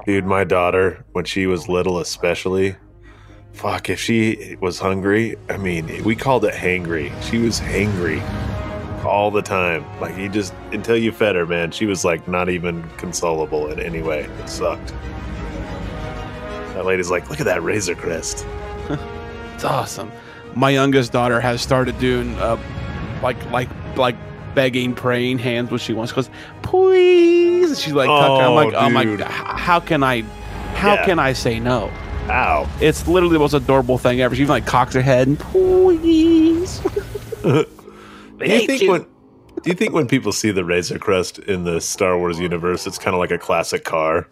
Dude, my daughter, when she was little, especially, fuck, if she was hungry, I mean, we called it hangry. She was hangry all the time. Like, you just, until you fed her, man, she was like not even consolable in any way. It sucked. That lady's like, look at that Razor Crest. It's awesome. My youngest daughter has started doing uh, like like like begging, praying hands when she wants. She goes, please. And she's like, tucking. I'm Oh, like, I'm like, dude. How can I, how Yeah. can I say no? Ow. It's literally the most adorable thing ever. She even like cocks her head and please. Do you think when do you think when people see the Razor Crest in the Star Wars universe, it's kind of like a classic car,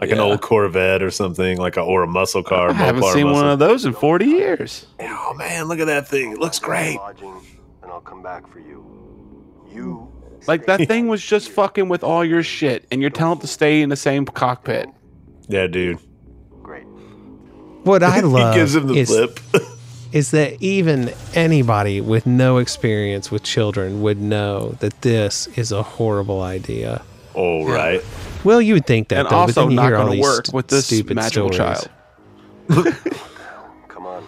like an old Corvette or something, like a or a muscle car? I haven't Mopar seen one of those in 40 years. Oh man, look at that thing! It looks great. And I'll come back for you. You Like that thing was just fucking with all your shit, and you're telling it to stay in the same cockpit. Yeah, dude. great. What I love he gives him the is, lip. is that even anybody with no experience with children would know that this is a horrible idea. oh right. Well, you would think that, and though, but also then you not going to work st- with this stupid magical stories. child. Come on.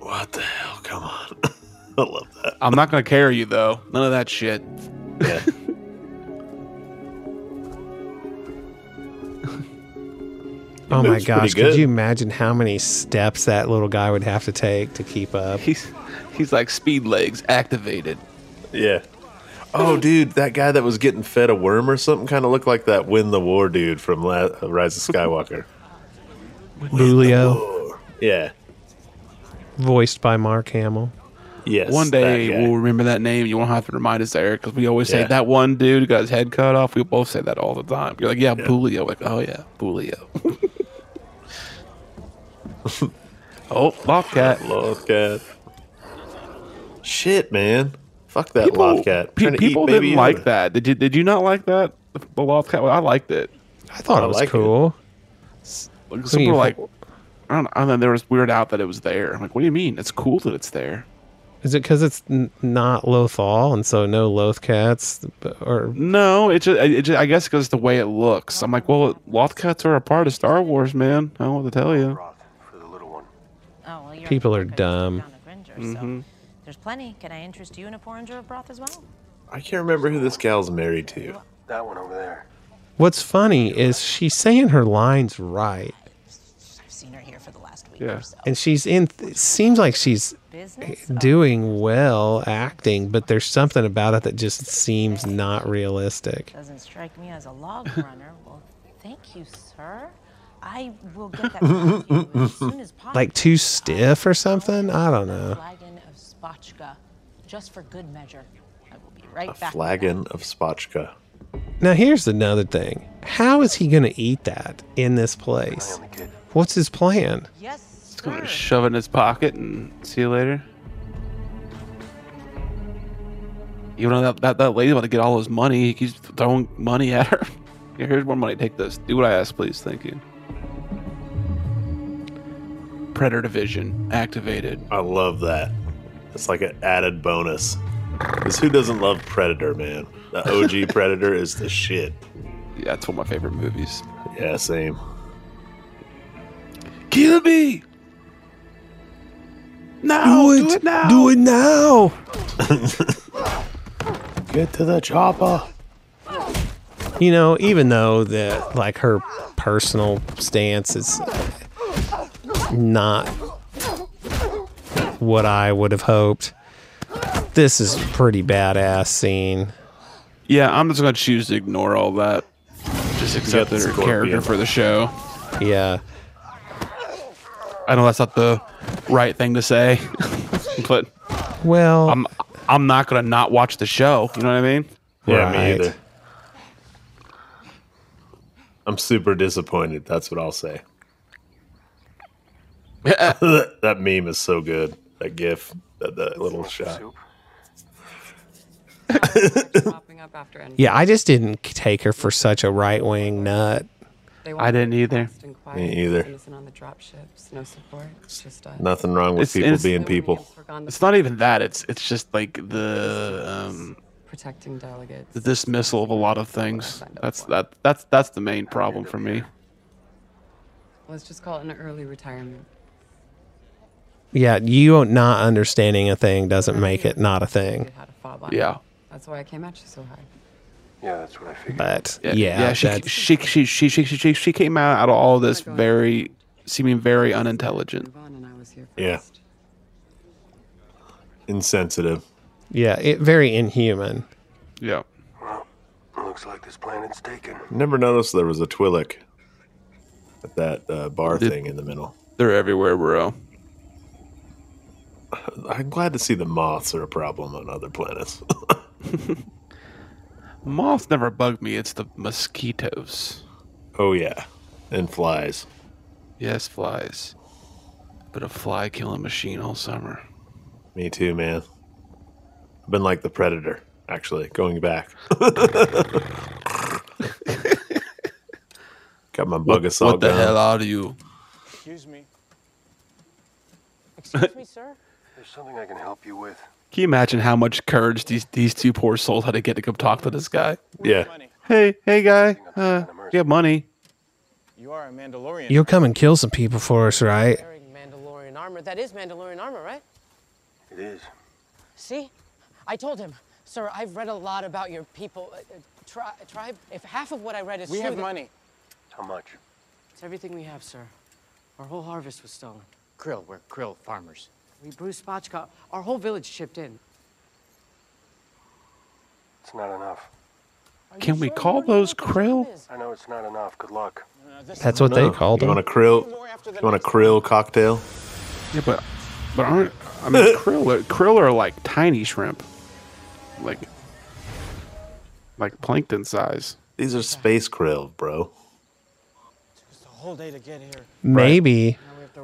What the hell? Come on. I love that. I'm not gonna carry you though. None of that shit. Yeah. Oh my gosh! Could you imagine how many steps that little guy would have to take to keep up? He's he's like speed legs activated. Yeah. Oh, dude, that guy that was getting fed a worm or something kind of looked like that Win the War dude from La- uh, Rise of Skywalker. Boolio, yeah. voiced by Mark Hamill. Yes. one day we'll remember that name. You won't have to remind us, Eric, because we always say Yeah. that one dude got his head cut off. We both say that all the time. You're like, yeah, Boolio. Like, oh yeah, Boolio. oh, Loftcat. Lothcat. Shit, man. Fuck that People, Lothcat. pe- Trying to eat people didn't like Yoda. that. Did you? Did you not like that? The Lothcat. Well, I liked it. I thought I it was like it. cool. Like, do some you people were like. I don't know. And then there was weird out that it was there. I'm like, what do you mean? It's cool that it's there. Is it because it's n- not Lothal and so no Lothcats? Or No, it just, it just I guess because the way it looks. I'm like, well, Lothcats are a part of Star Wars, man. I don't know what to tell you. Broth for the little one. Oh, well, you're People are dumb. down a Gringer, Mm-hmm. So There's plenty. Can I interest you in a porringer of broth as well? I can't remember who this gal's married to. That one over there. what's funny is she's saying her lines right, I've seen her here for the last week Yeah. or so. and she's in. It seems like she's Business? Eh, doing well acting, but there's something about it that just seems not realistic. Doesn't strike me as a log runner. Well, thank you, sir. I will get that you as soon as possible. Like too stiff or something. I don't know. Flagon of spotchka, just for good measure. I will be right A back. flagon of spotchka. Now here's another thing. How is he going to eat that in this place? On the kid. What's his plan? Yes, It's going to shove it in his pocket and see you later. You know that, that that lady about to get all his money. He keeps throwing money at her. Here, here's more money. Take this. Do what I ask, please. Thank you. Predator division activated. I love that. It's like an added bonus. Because who doesn't love Predator, man? The OG Predator is the shit. Yeah, it's one of my favorite movies. Yeah, same. Kill me! Now! Do it, now! Do it now. Get to the chopper. You know, even though that like her personal stance is not what I would have hoped. This is a pretty badass scene. Yeah, I'm just going to choose to ignore all that. Just accept the that her scorpion. character for the show. Yeah. I know that's not the right thing to say, but Well, I'm I'm not gonna not watch the show. You know what I mean? Yeah, me either. I'm super disappointed. That's what I'll say. that meme is so good. That gif, that, that little shot. Soup. popping up after any. yeah, I just didn't take her for such a right wing nut. I didn't either. fast and quiet, Me either. Innocent on the drop ships, no support. It's just uh, Nothing wrong with It's- people it's- being people. It's not even that. It's it's just like the um, protecting delegates. the dismissal of a lot of things. That's that that's that's the main problem for me. Let's just call it an early retirement. Yeah, you not understanding a thing doesn't make it not a thing. Had a fob on Yeah. That's why I came at you so hard. Yeah, that's what I figured. But Yeah, yeah, yeah. She, that's- she, she she she she she she came out out of all this very seeming very unintelligent. Move and I was here Yeah. first. Insensitive. yeah, it, very inhuman. Yeah. Well, looks like this planet's taken. Never noticed there was a Twi'lek at that uh, bar Did- thing in the middle. They're everywhere, bro. I'm glad to see the moths are a problem on other planets. Moths never bug me. It's the mosquitoes. oh yeah, and flies. Yes, flies. But a fly killing machine all summer. Me too, man. I've been like the predator, actually, going back. Got my bug assault what the gun. hell are you? Excuse me. Excuse me, sir? There's something I can help you with. Can you imagine how much courage these these two poor souls had to get to come talk to this guy? Yeah. Hey, hey, guy. Uh, you have money. You are a Mandalorian. You'll come and kill some people for us, right? wearing Mandalorian armor. That is Mandalorian armor, right? It is. See? I told him, sir, I've read a lot about your people. Uh, uh, tri- tribe, if half of what I read is true. We true. have money. How much? It's everything we have, sir. Our whole harvest was stolen. Krill, we're krill farmers. We brew spotchka. Our whole village chipped in. It's not enough. Can we call those krill? I know it's not enough. Good luck. That's what they No. called You them. want a krill? You want a krill cocktail? Yeah, but but aren't I mean krill? are- Krill are like tiny shrimp, like like plankton size. These are space krill, bro. It's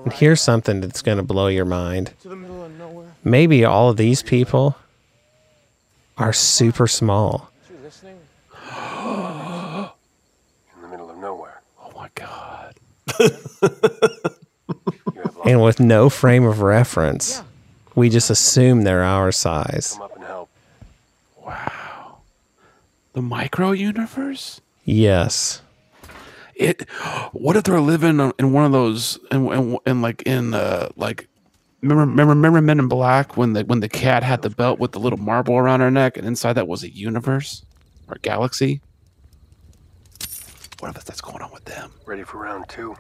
a whole day to get here. Maybe here's something that's going to blow your mind. To the middle of nowhere. Maybe all of these people are super small. In the middle of nowhere. Oh my god! And with no frame of reference, we just assume they're our size. Come up and help. The micro universe. Yes. It. What if they're living in one of those and and, and like in uh like. Remember, remember, remember Men in Black when the when the cat had the belt with the little marble around her neck, and inside that was a universe or galaxy. What if that's going on with them? Ready for round two?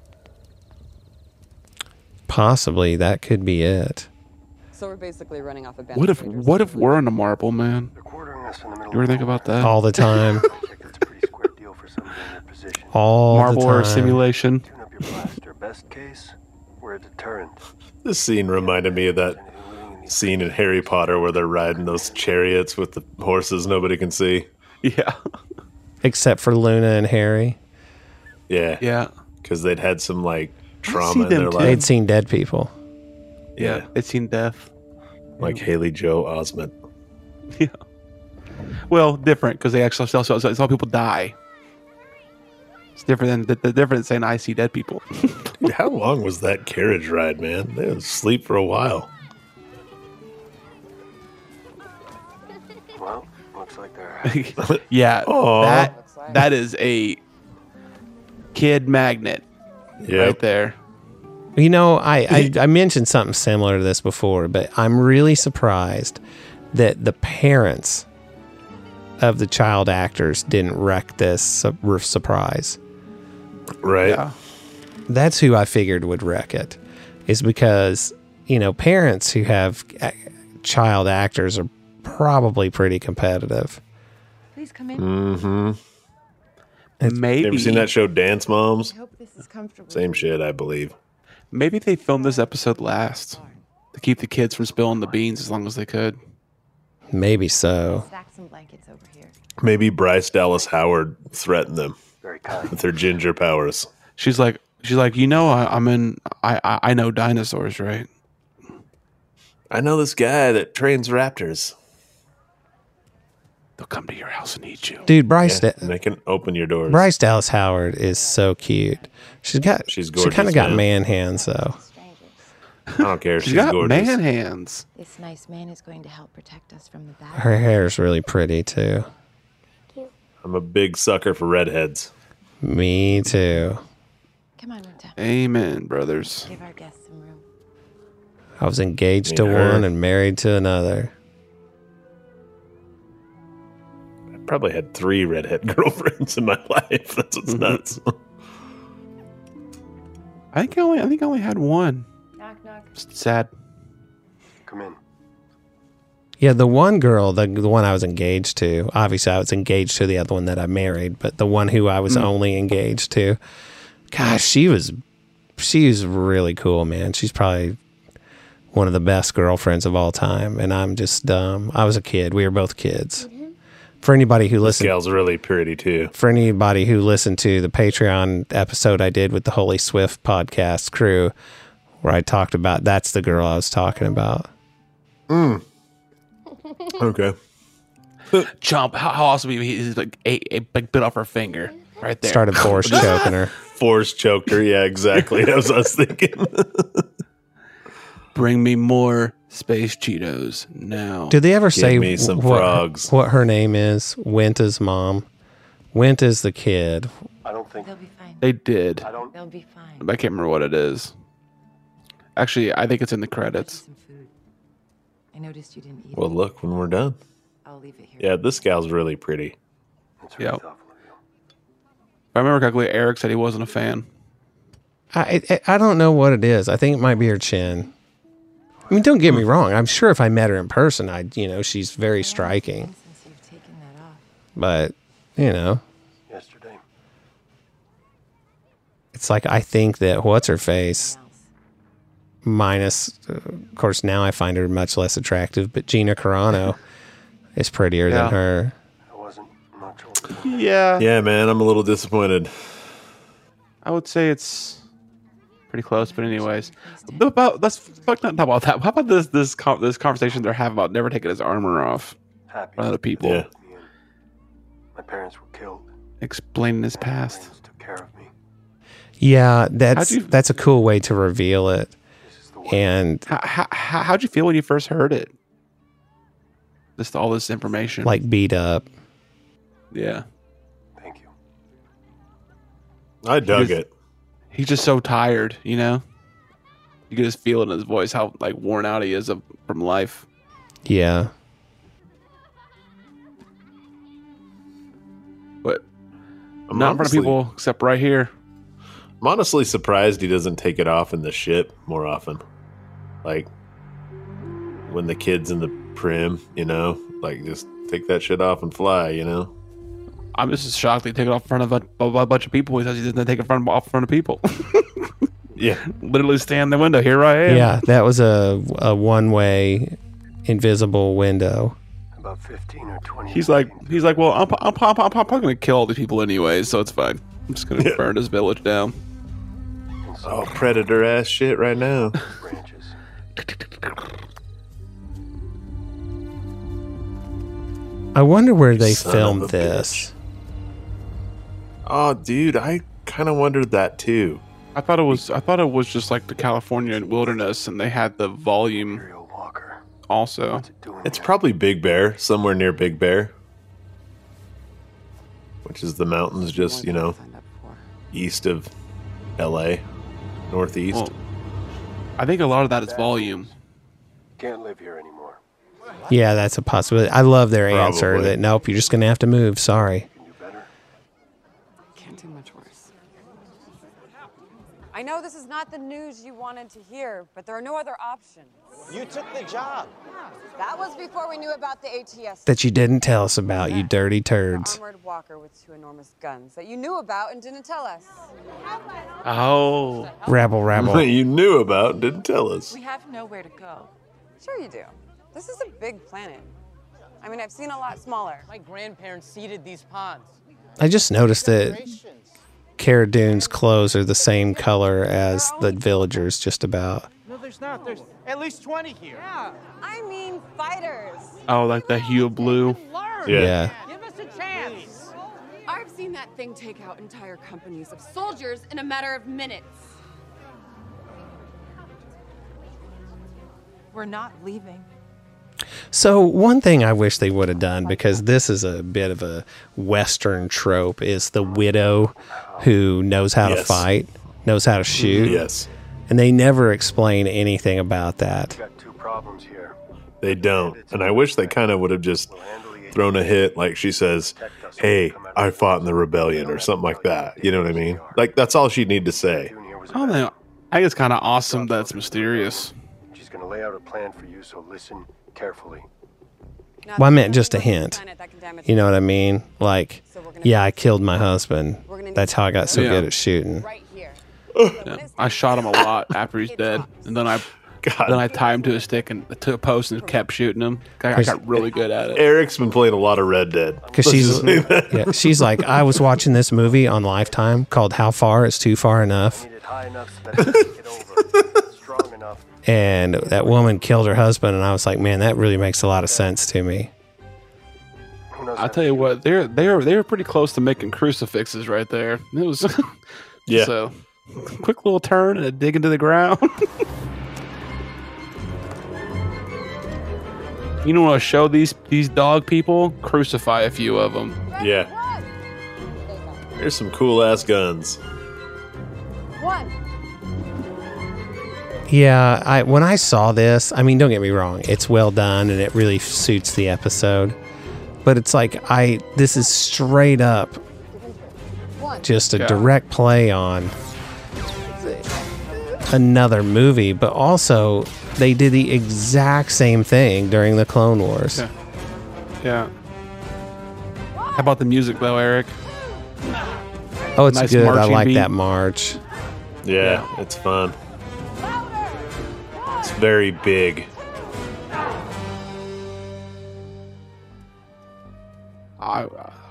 Possibly that could be it. So we're basically running off a What if what if we're in a marble, man? Quartering us in the middle You ever think about that? All the time. That's a pretty square deal for somebody in your position. All marble the or time. simulation. Tune up your blaster. Best case, we're a deterrent. This scene reminded me of that scene in Harry Potter where they're riding those chariots with the horses nobody can see. Yeah. Except for Luna and Harry. Yeah. Yeah. Because they'd had some like trauma in their too. They'd seen dead people. Yeah. they'd seen death. Like Haley Joel Osment. Yeah. Well, different because they actually saw, saw, saw people die. It's different than the, the different than saying I see dead people. Dude, how long was that carriage ride, man? They was asleep for a while. Well, looks like they're. yeah, Aw. that that is a kid magnet Yeah. right there. You know, I, I, I mentioned something similar to this before, but I'm really surprised that the parents of the child actors didn't wreck this surprise. Right. Yeah. That's who I figured would wreck it, is because, you know, parents who have child actors are probably pretty competitive. Please come in. Mm-hmm. Maybe You ever seen that show Dance Moms? I hope this is comfortable. Same shit, I believe. maybe they filmed this episode last to keep the kids from spilling the beans as long as they could. Maybe so. Stack some blankets over here. Maybe Bryce Dallas Howard threatened them Very kind. with her ginger powers. She's like, she's like, you know, I, I'm in. I, I I know dinosaurs, right? I know this guy that trains raptors. They'll come to your house and eat you. Dude, Bryce, Yeah, Da- they can open your doors. Bryce Dallas Howard is so cute. She's got, She's gorgeous. she gorgeous, kind of got man. man hands, though. I don't care. She's She's got gorgeous. man hands. This nice man is going to help protect us from the bad. Her hair is really pretty, too. I'm a big sucker for redheads. Me too. Come on, Winta. Amen, brothers. Give our guests some room. I was engaged to Me and her. one and married to another. I probably had three redhead girlfriends in my life. That's what's mhm. nuts. I think I only I think I only had one. Knock, knock. It's sad. Come in. Yeah, the one girl, the, the one I was engaged to, obviously I was engaged to the other one that I married, but the one who I was mm. only engaged to, gosh, she was, she was really cool, man. She's probably one of the best girlfriends of all time. And I'm just dumb. I was a kid. We were both kids. Mm-hmm. For anybody who This listened, gal's really pretty too. for anybody who listened to the Patreon episode I did with the Holy Swift podcast crew, where I talked about that's the girl I was talking about. Mm. Okay. Chomp. How, how awesome! He he's like a, ate, like bit off her finger right there. Started force choking her. Force choked her. Yeah, exactly. That was what I was thinking. Bring me more space Cheetos now. Did they ever Give say me some what, frogs. what her name is? Winta's mom. Wint is the kid. I don't think. They'll be fine. They did. I don't. They'll be fine. I can't remember what it is. Actually, I think it's in the credits. Some food. I noticed you didn't eat Well, it. look when we're done. I'll leave it here. Yeah, this gal's really pretty. Yeah. If I remember correctly, Eric said he wasn't a fan. I, I I don't know what it is. I think it might be her chin. I mean, don't get me wrong. I'm sure if I met her in person, I'd you know she's very striking. But you know, Yesterday. it's like I think that what's her face, minus uh, of course now I find her much less attractive, but Gina Carano is prettier Yeah. than her. Yeah. Yeah, man, I'm a little disappointed. I would say it's pretty close, but anyways, about let's fuck not talk about that. How about this this con- this conversation they're having about never taking his armor off Happy. for other people, Yeah. My parents were killed. explaining his past. Took care of me. Yeah, that's you- that's a cool way to reveal it. And How, how, how- how'd you feel when you first heard it? Just all this information, like beat up. yeah, Thank you. I dug He's- it. he's just so tired, you know. You can just feel it in his voice how like worn out he is of, from life. Yeah. But I'm not in front of people except right here. I'm honestly surprised he doesn't take it off in the ship more often. Like when the kid's in the prim, you know, like just take that shit off and fly, you know. I'm just as shocked they take it off in front of a, a bunch of people. He says he doesn't take it front off in front of people. Yeah. Literally stand in the window. Here I am. Yeah, that was a a one way invisible window. About 15 or 20. He's like, he's like, well, I'm, I'm, I'm, I'm, I'm probably gonna kill all these people anyway, so it's fine. I'm just gonna Yeah. burn this village down. Oh, predator ass shit right now. branches. I wonder where they Son filmed a this. Oh, dude, I kind of wondered that too. I thought it was, I thought it was just like the California wilderness, and they had the volume Walker. also. It's probably Big Bear, somewhere near Big Bear, which is the mountains just, you know, Signed up for. east of LA, northeast. Well, I think a lot of that is volume. Can't live here anymore. Yeah, that's a possibility. I love their answer that nope, you're just gonna have to move. Sorry. Can do better. Can't do much worse. I know this is not the news you wanted to hear, but there are no other options. You took the job. That was before we knew about the ATS. That you didn't tell us about, you dirty turds. armored walker with two enormous guns that you knew about and didn't tell us. Oh, Rabble rabble. you knew about, didn't tell us. We have nowhere to go. Sure you do. This is a big planet. I mean, I've seen a lot smaller. My grandparents seeded these ponds. I just noticed that Cara Dune's clothes are the same color as the villagers, just about. No, there's not. There's at least 20 here. Yeah, I mean fighters. oh, like the hue of blue. Yeah. Yeah. Give us a chance. I've seen that thing take out entire companies of soldiers in a matter of minutes. We're not leaving. So one thing I wish they would have done because this is a bit of a western trope is the widow who knows how to fight, knows how to mm-hmm. shoot, Yes, and they never explain anything about that. Got two problems here. they don't. And I wish they kind of would have just thrown a hit, like she says, Hey, I fought in the rebellion, or something like that. You know what I mean? Like, that's all she'd need to say. Doing here was I don't know. I think it's kind of awesome that it's mysterious. She's gonna lay out a plan for you, so listen carefully. Now, Well, I meant just a hint. planet that can damage You know what I mean? Like, yeah, I killed my husband. That's how I got so Yeah. good at shooting. right here. Yeah. I shot him a lot after he's dead, and then I, God. then I tied him to a stick and to a post and kept shooting him. I, I got really good at it. Eric's been playing a lot of Red Dead. Because Let's she's just say that. yeah, she's like, I was watching this movie on Lifetime called How Far Is Too Far Enough, Need it high enough so that it can get over. Strong enough. And that woman killed her husband, and I was like, man, that really makes a lot of sense to me. I'll tell you what, they're they're they were pretty close to making crucifixes right there. It was Yeah. So quick little turn and a dig into the ground. you know what? to Show these these dog people crucify a few of them. Yeah. Here's some cool ass guns. One. Yeah, I when I saw this, I mean, don't get me wrong, it's well done and it really suits the episode. But it's like I this is straight up just a Yeah. direct play on another movie, but also they did the exact same thing during the Clone Wars. Yeah. Yeah. How about the music though, Eric? Oh, it's Nice good. I like beat. that march. Yeah, it's fun. It's very big. I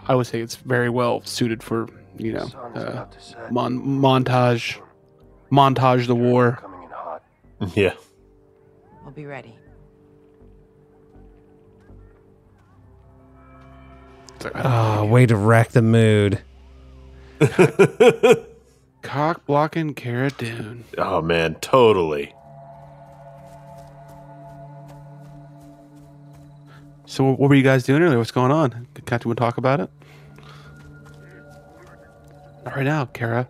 I would say it's very well suited for you know uh, mon- montage montage the war. Yeah. We'll be ready. Oh, way to wreck the mood. Cock blocking Cara Dune. Oh man, totally. So what were you guys doing earlier? What's going on? Can't to talk about it? Not right now, Kara.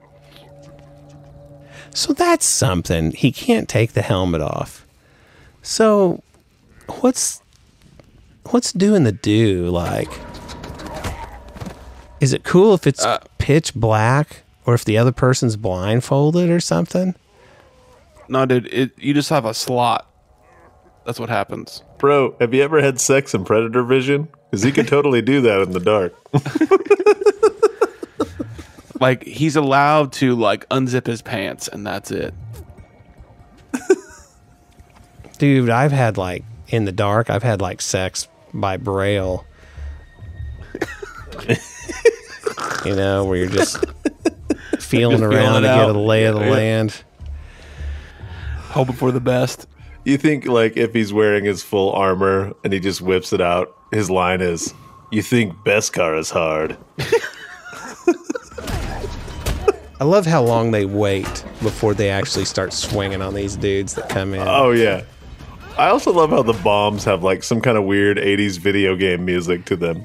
So that's something. He can't take the helmet off. So what's what's doing the do like? Is it cool if it's uh, pitch black or if the other person's blindfolded or something? No, dude, it, you just have a slot. That's what happens. Bro, have you ever had sex in predator vision? Because he could totally do that in the dark. Like he's allowed to like unzip his pants, and that's it. Dude, I've had like in the dark, I've had like sex by braille. you know, where you're just feeling Just around feeling to it get a lay of the Yeah. land. Hoping for the best. You think like if he's wearing his full armor and he just whips it out, his line is, "You think Beskar is hard?" I love how long they wait before they actually start swinging on these dudes that come in. Oh yeah. I also love how the bombs have like some kind of weird '80s video game music to them.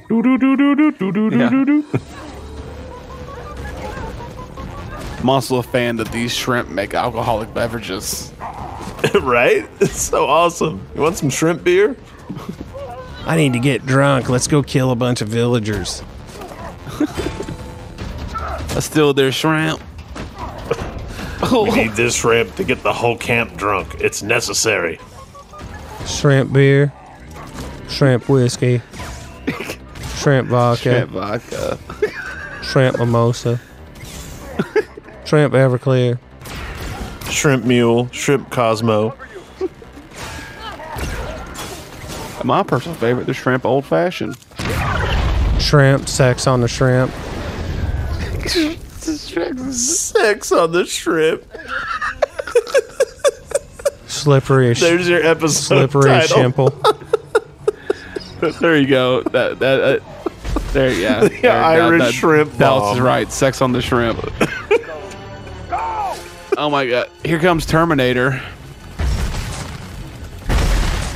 I'm also a fan that these shrimp make alcoholic beverages. right? It's so awesome. You want some shrimp beer? I need to get drunk. Let's go kill a bunch of villagers. Let's steal their shrimp. We need this shrimp to get the whole camp drunk. It's necessary. Shrimp beer, shrimp whiskey, shrimp vodka, Shrimp vodka. shrimp mimosa, shrimp Everclear. Shrimp mule, shrimp Cosmo. My personal favorite, the shrimp old fashioned. Shrimp, sex on the shrimp. Sex on the shrimp. Slippery as There's your episode slippery title. shimple. there you go. That that. Uh, there, yeah. The There, Irish that- shrimp Dallas is bomb. right. Sex on the shrimp. Oh my god! Here comes Terminator.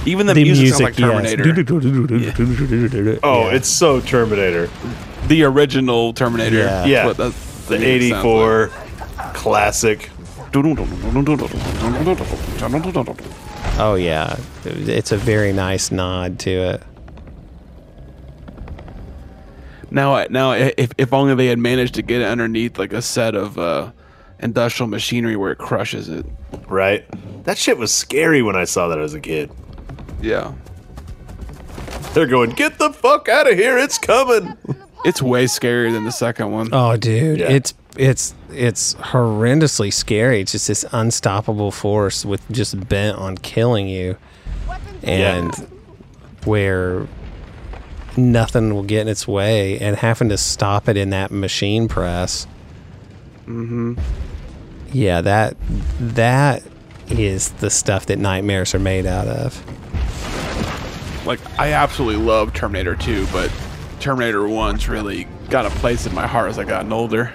Even the, music, sounds like Terminator. Oh, it's so Terminator. The original Terminator. Yeah. Yeah. What that's- The music sounds '84 classic. Oh yeah, it's a very nice nod to it. Now, now, if if only they had managed to get it underneath like a set of uh, industrial machinery where it crushes it. Right? That shit was scary when I saw that as a kid. Yeah, They're going, get the fuck out of here, it's coming. it's way scarier than the second one. Oh, dude, Yeah. it's it's it's horrendously scary. It's just this unstoppable force with just bent on killing you, and where nothing will get in its way, and having to stop it in that machine press. Mm-hmm. Yeah, that that is the stuff that nightmares are made out of. Like I absolutely love Terminator 2, but Terminator 1's really got a place in my heart as I gotten older.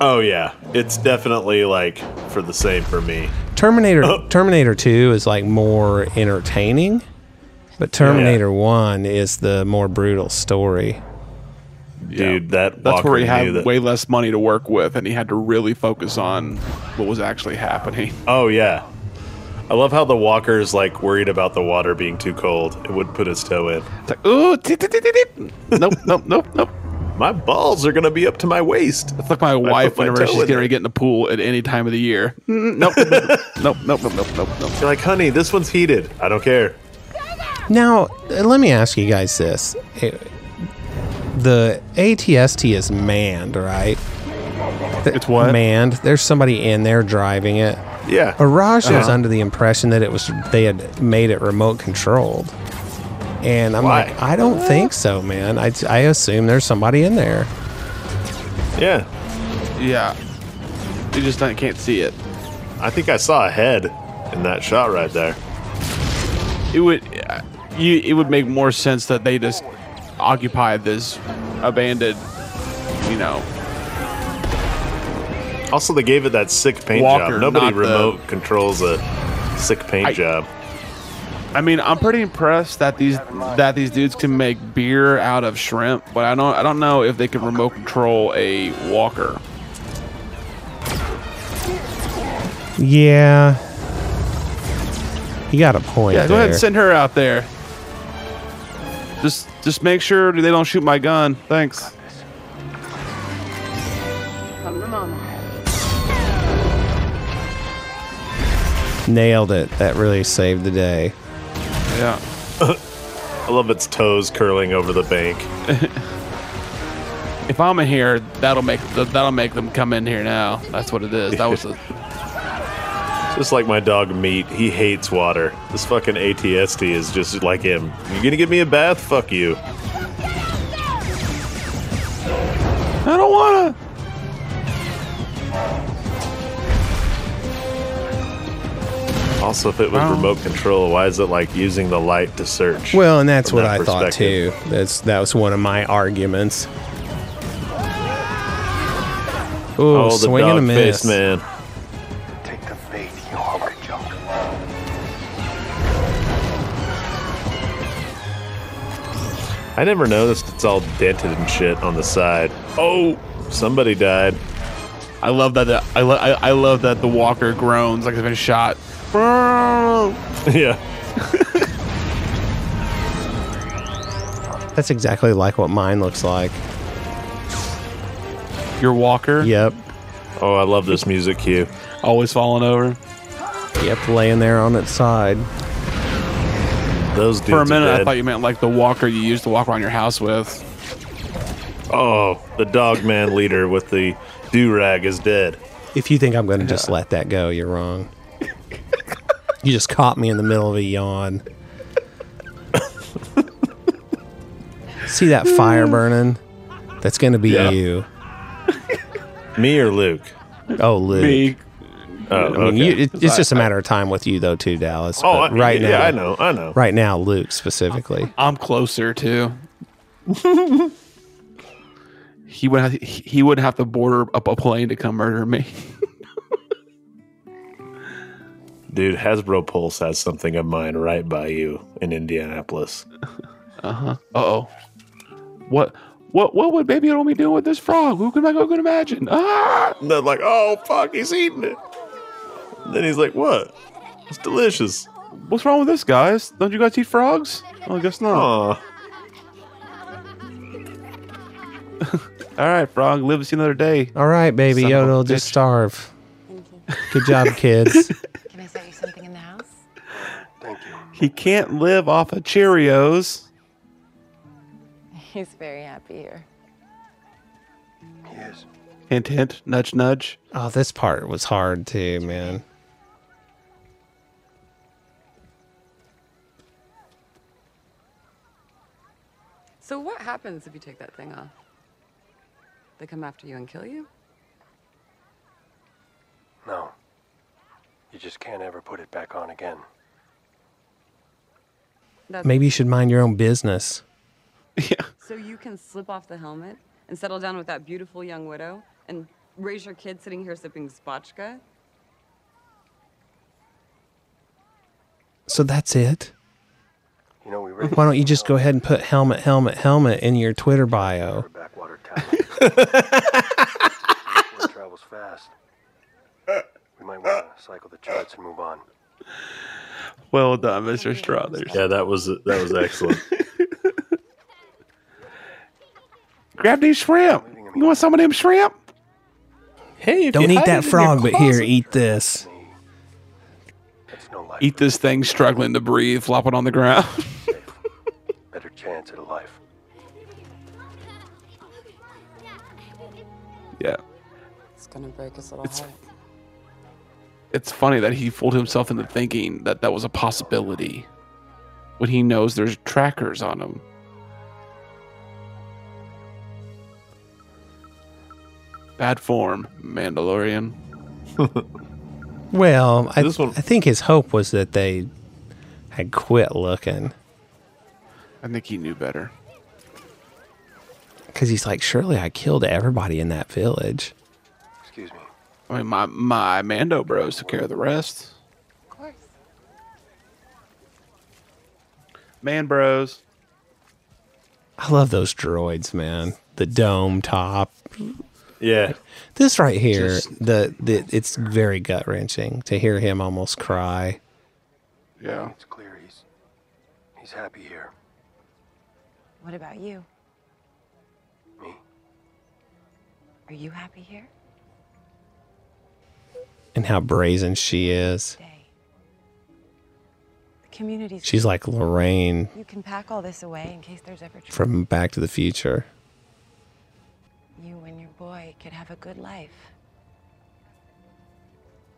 Oh yeah, it's definitely like for the same for me. Terminator Terminator 2 is like more entertaining, but Terminator 1 is the more brutal story. Dude, that That's Walker where he had that- way less money to work with, and he had to really focus on what was actually happening. Oh yeah. I love how the walker's like worried about the water being too cold. It would put his toe in. It's like, ooh, nope, nope, nope, nope. My balls are gonna be up to my waist. It's like my wife whenever she's in getting ready there. to get in the pool at any time of the year. Mm, Nope, nope, nope, nope, nope, nope, nope. You're like, honey, this one's heated. I don't care. Now, let me ask you guys this. The ATST is manned, right? It's what? Manned. There's somebody in there driving it. Yeah. But Raj was Uh-huh. under the impression that it was they had made it remote controlled. And I'm Why? like, I don't think so, man. I, I assume there's somebody in there. Yeah. Yeah. You just don't- can't see it. I think I saw a head in that shot right there. It would, uh, you. It would make more sense that they just occupied this abandoned, you know, Also, they gave it that sick paint Walker, job. Nobody not the- remote controls a sick paint I- job. I mean, I'm pretty impressed that these that these dudes can make beer out of shrimp, but I don't I don't know if they can remote control a walker. Yeah. You got a point. Yeah, go ahead and send her out there. Just just make sure they don't shoot my gun. Thanks. Come to mama. Nailed it. That really saved the day. Yeah. I love its toes curling over the bank. If I'm in here, that'll make that'll make them come in here now. That's what it is. That was a, Just like my dog Meat, he hates water. This fucking ATST is just like him. You gonna give me a bath? Fuck you. I don't wanna. Also, if it was Wow. remote control, why is it like using the light to search? Well, and that's what that I thought too. That's that was one of my arguments. Ooh, Oh, the swing and a miss. face man. I never noticed it's all dented and shit on the side. Oh, somebody died. I love that. The, I, lo- I I love that the walker groans like it's been shot. yeah. That's exactly like what mine looks like. Your walker. Yep. Oh, I love this music cue. Always falling over. Yep, laying there on its side. Those dudes For a minute, I thought you meant like the walker you used to walk around your house with. Oh, the dog man leader with the do rag is dead. If you think I'm going to just let that go, you're wrong. you just caught me in the middle of a yawn. See that fire burning? That's going to be Yeah. you. Me or Luke? Oh, Luke. Me. Oh, I mean, okay. you, it, it's just a matter of time with you, though, too, Dallas. Oh, But I- right yeah, now, I know, I know. Right now, Luke specifically. I'm closer too. he would have, he would have to border up a plane to come murder me. Dude, Hasbro Pulse has something of mine right by you in Indianapolis. Uh huh. Uh oh. What? What? What would Baby Yoda be doing with this frog? Who can I who could imagine? Ah! And they're like, oh, fuck, he's eating it. And then he's like, what? It's delicious. What's wrong with this, guys? Don't you guys eat frogs? Oh, I guess not. All right, frog, live to see another day. All right, baby Son of a Yoda will just starve. Good job, kids. Can I set you something in the house? Thank you. He can't live off of Cheerios. He's very happy here. He is. Hint, hint, nudge, nudge. Oh, this part was hard too, man. So what happens if you take that thing off? They come after you and kill you? No. You just can't ever put it back on again. That's Maybe you should mind your own business. Yeah. So you can slip off the helmet and settle down with that beautiful young widow and raise your kid sitting here sipping spotchka? So that's it. You know, we raised Why don't you just go ahead and put helmet, helmet, helmet in your Twitter bio? backwater travels fast. We might want to cycle the charts and move on. Well done, Mr. Strothers. Yeah, that was that was excellent. Grab these shrimp. You want some of them shrimp? Hey, if Don't you eat that it in your frog, but here, eat this. Eat this thing struggling to breathe, flop it on the ground. Better chance at a life. yeah. It's gonna break his little It's- heart. It's funny that he fooled himself into thinking that that was a possibility when he knows there's trackers on him. Bad form, Mandalorian. Well, I, This one- I think his hope was that they had quit looking I think he knew better. because he's like, surely I killed everybody in that village. Excuse me. I mean, my my Mando bros took care of the rest. Of course. Man bros. I love those droids, man. The dome top. Yeah, This right here, Just- the, the it's very gut wrenching to hear him almost cry. Yeah. It's clear he's he's happy here. What about you? Me. Are you happy here? and how brazen she is. The community's. She's like Lorraine You can pack all this away in case there's ever trouble. from Back to the Future. You and your boy could have a good life.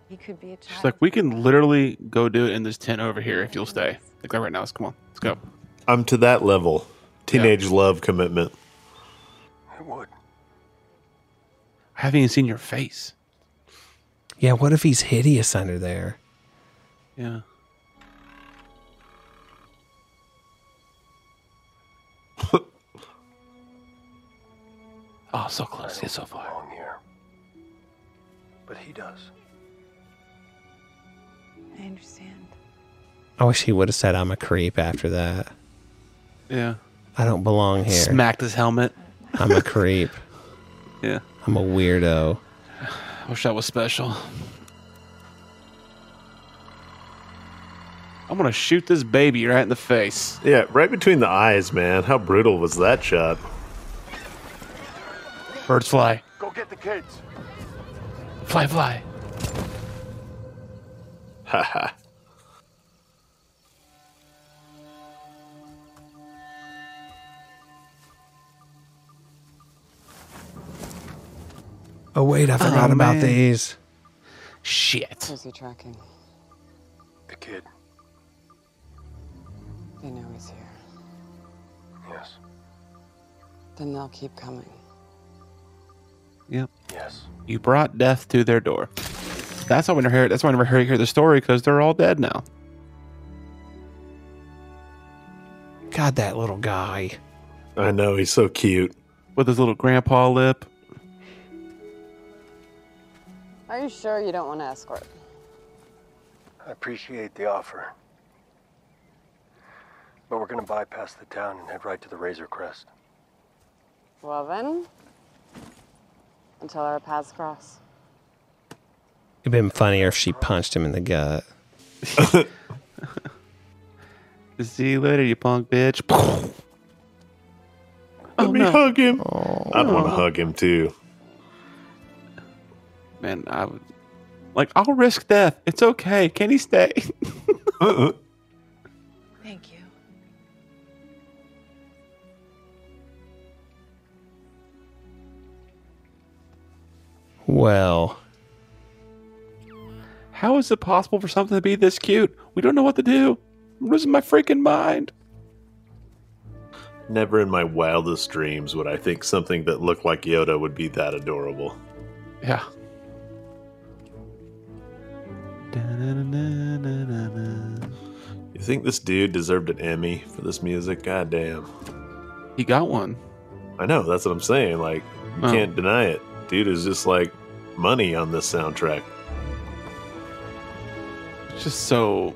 He could be a child. She's like, we can literally go do it in this tent over here if you'll stay. Like right now, let's come on, let's go. I'm to that level. Teenage love commitment. It would. I haven't even seen your face. Yeah, what if he's hideous under there? Yeah. oh, so close, yet so far. Belong here. But he does. I understand. I wish he would have said I'm a creep after that. Yeah. I don't belong here. Smacked his helmet. I'm a creep. Yeah. I'm a weirdo. I wish that was special. I'm gonna shoot this baby right in the face. Yeah, right between the eyes, man. How brutal was that shot? Birds fly. Go get the kids. Fly, fly. Haha. Oh wait, I forgot Oh, about man. these. Shit. Who's he tracking? The kid. They know he's here. Yes. Then they'll keep coming. Yep. Yes. You brought death to their door. That's why we never hear. That's why I never hear, hear the story because they're all dead now. God, that little guy. I know he's so cute. With his little grandpa lip. Are you sure you don't want to escort? I appreciate the offer. But we're gonna bypass the town and head right to the Razor Crest. Well then, until our paths cross. It'd been funnier if she punched him in the gut. See you later, you punk bitch. Let me oh, no. hug him. Oh. I'd want to hug him too. Man, I would. Like, I'll risk death. It's okay. Can he stay? Uh-uh. Thank you. Well, How is it possible for something to be this cute? We don't know what to do. I'm losing my freaking mind. Never in my wildest dreams would I think something that looked like Yoda would be that adorable. Yeah. You think this dude deserved an Emmy for this music? God damn. He got one. I know, that's what I'm saying. Like, you Oh. can't deny it. Dude is just like money on this soundtrack. It's just so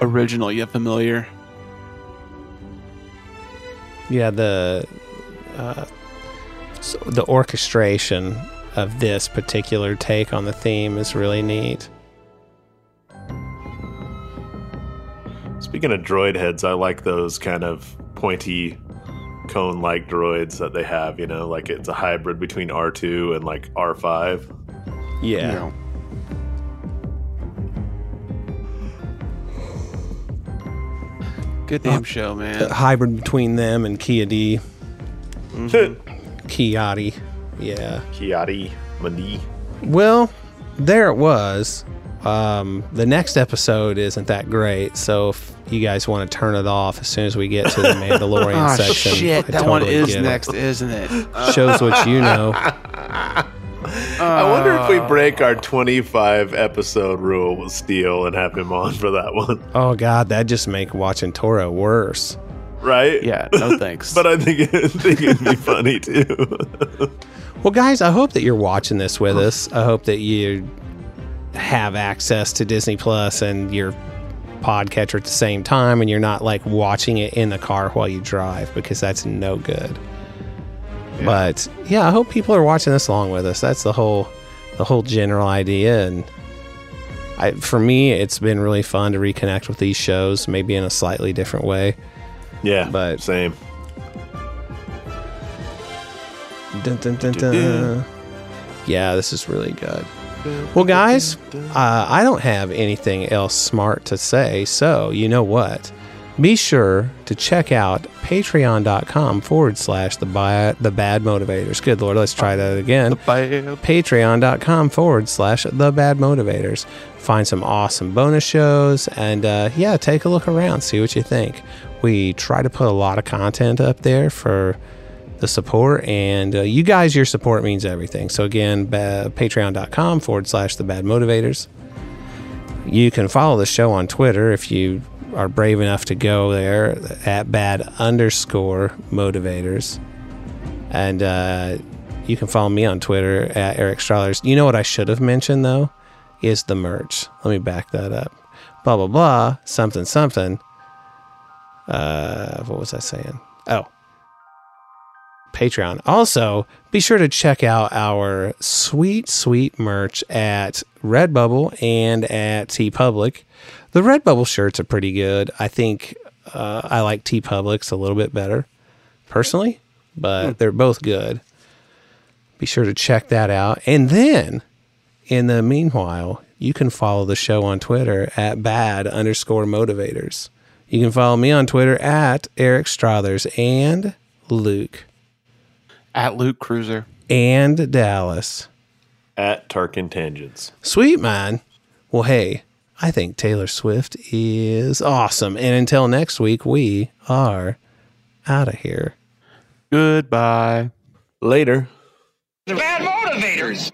original yet familiar. yeah, the uh, so the orchestration of this particular take on the theme is really neat. Speaking of droid heads, I like those kind of pointy cone like droids that they have, you know, like it's a hybrid between R2 and like R5. Yeah. Good damn show, man. A hybrid between them and Kia D. Mm-hmm. Kiati. Yeah. Kiati. Mani. Well, there it was. Um, the next episode isn't that great, so if you guys want to turn it off as soon as we get to the Mandalorian Ah, section, shit, I that one is next, isn't it? Shows what you know. I wonder if we break our 25 episode rule with Steele and have him on for that one. Oh God, that just make watching Toro worse. Right? Yeah, no thanks. but I think, it, I think it'd be funny too. Well, guys, I hope that you're watching this with us. I hope that you have access to Disney Plus and your podcatcher at the same time, and you're not like watching it in the car while you drive because that's no good. But yeah, I hope people are watching this along with us. That's the whole, the whole general idea. And I, for me, it's been really fun to reconnect with these shows, maybe in a slightly different way. yeah, But same. Dun, dun, dun, dun. Yeah, this is really good. Well, guys, uh, I don't have anything else smart to say, so you know what? Be sure to check out patreon.com forward slash the bi- the bad motivators. Good lord, let's try that again. Patreon.com forward slash the bad motivators. Find some awesome bonus shows and uh, yeah, take a look around, see what you think. We try to put a lot of content up there for the support and uh, you guys your support means everything. So again ba- patreon.com forward slash the bad motivators. You can follow the show on twitter if you are brave enough to go there at bad underscore motivators. And uh, you can follow me on twitter at eric Strothers. you know what i should have mentioned though? Is the merch. Let me back that up. Blah blah blah something something. Uh what was i saying? Oh Patreon. Also, be sure to check out our sweet, sweet merch at Redbubble and at TeePublic. The Redbubble shirts are pretty good. I think uh, I like TeePublic's a little bit better, personally, but they're both good. Be sure to check that out. And then, in the meanwhile, you can follow the show on Twitter at bad underscore motivators. You can follow me on Twitter at Eric Strothers and Luke At Luke Cruser. and Dallas. At Tarkin Tangents. Sweet man. Well, hey, I think Taylor Swift is awesome. And until next week, we are out of here. Goodbye. Later. The bad motivators.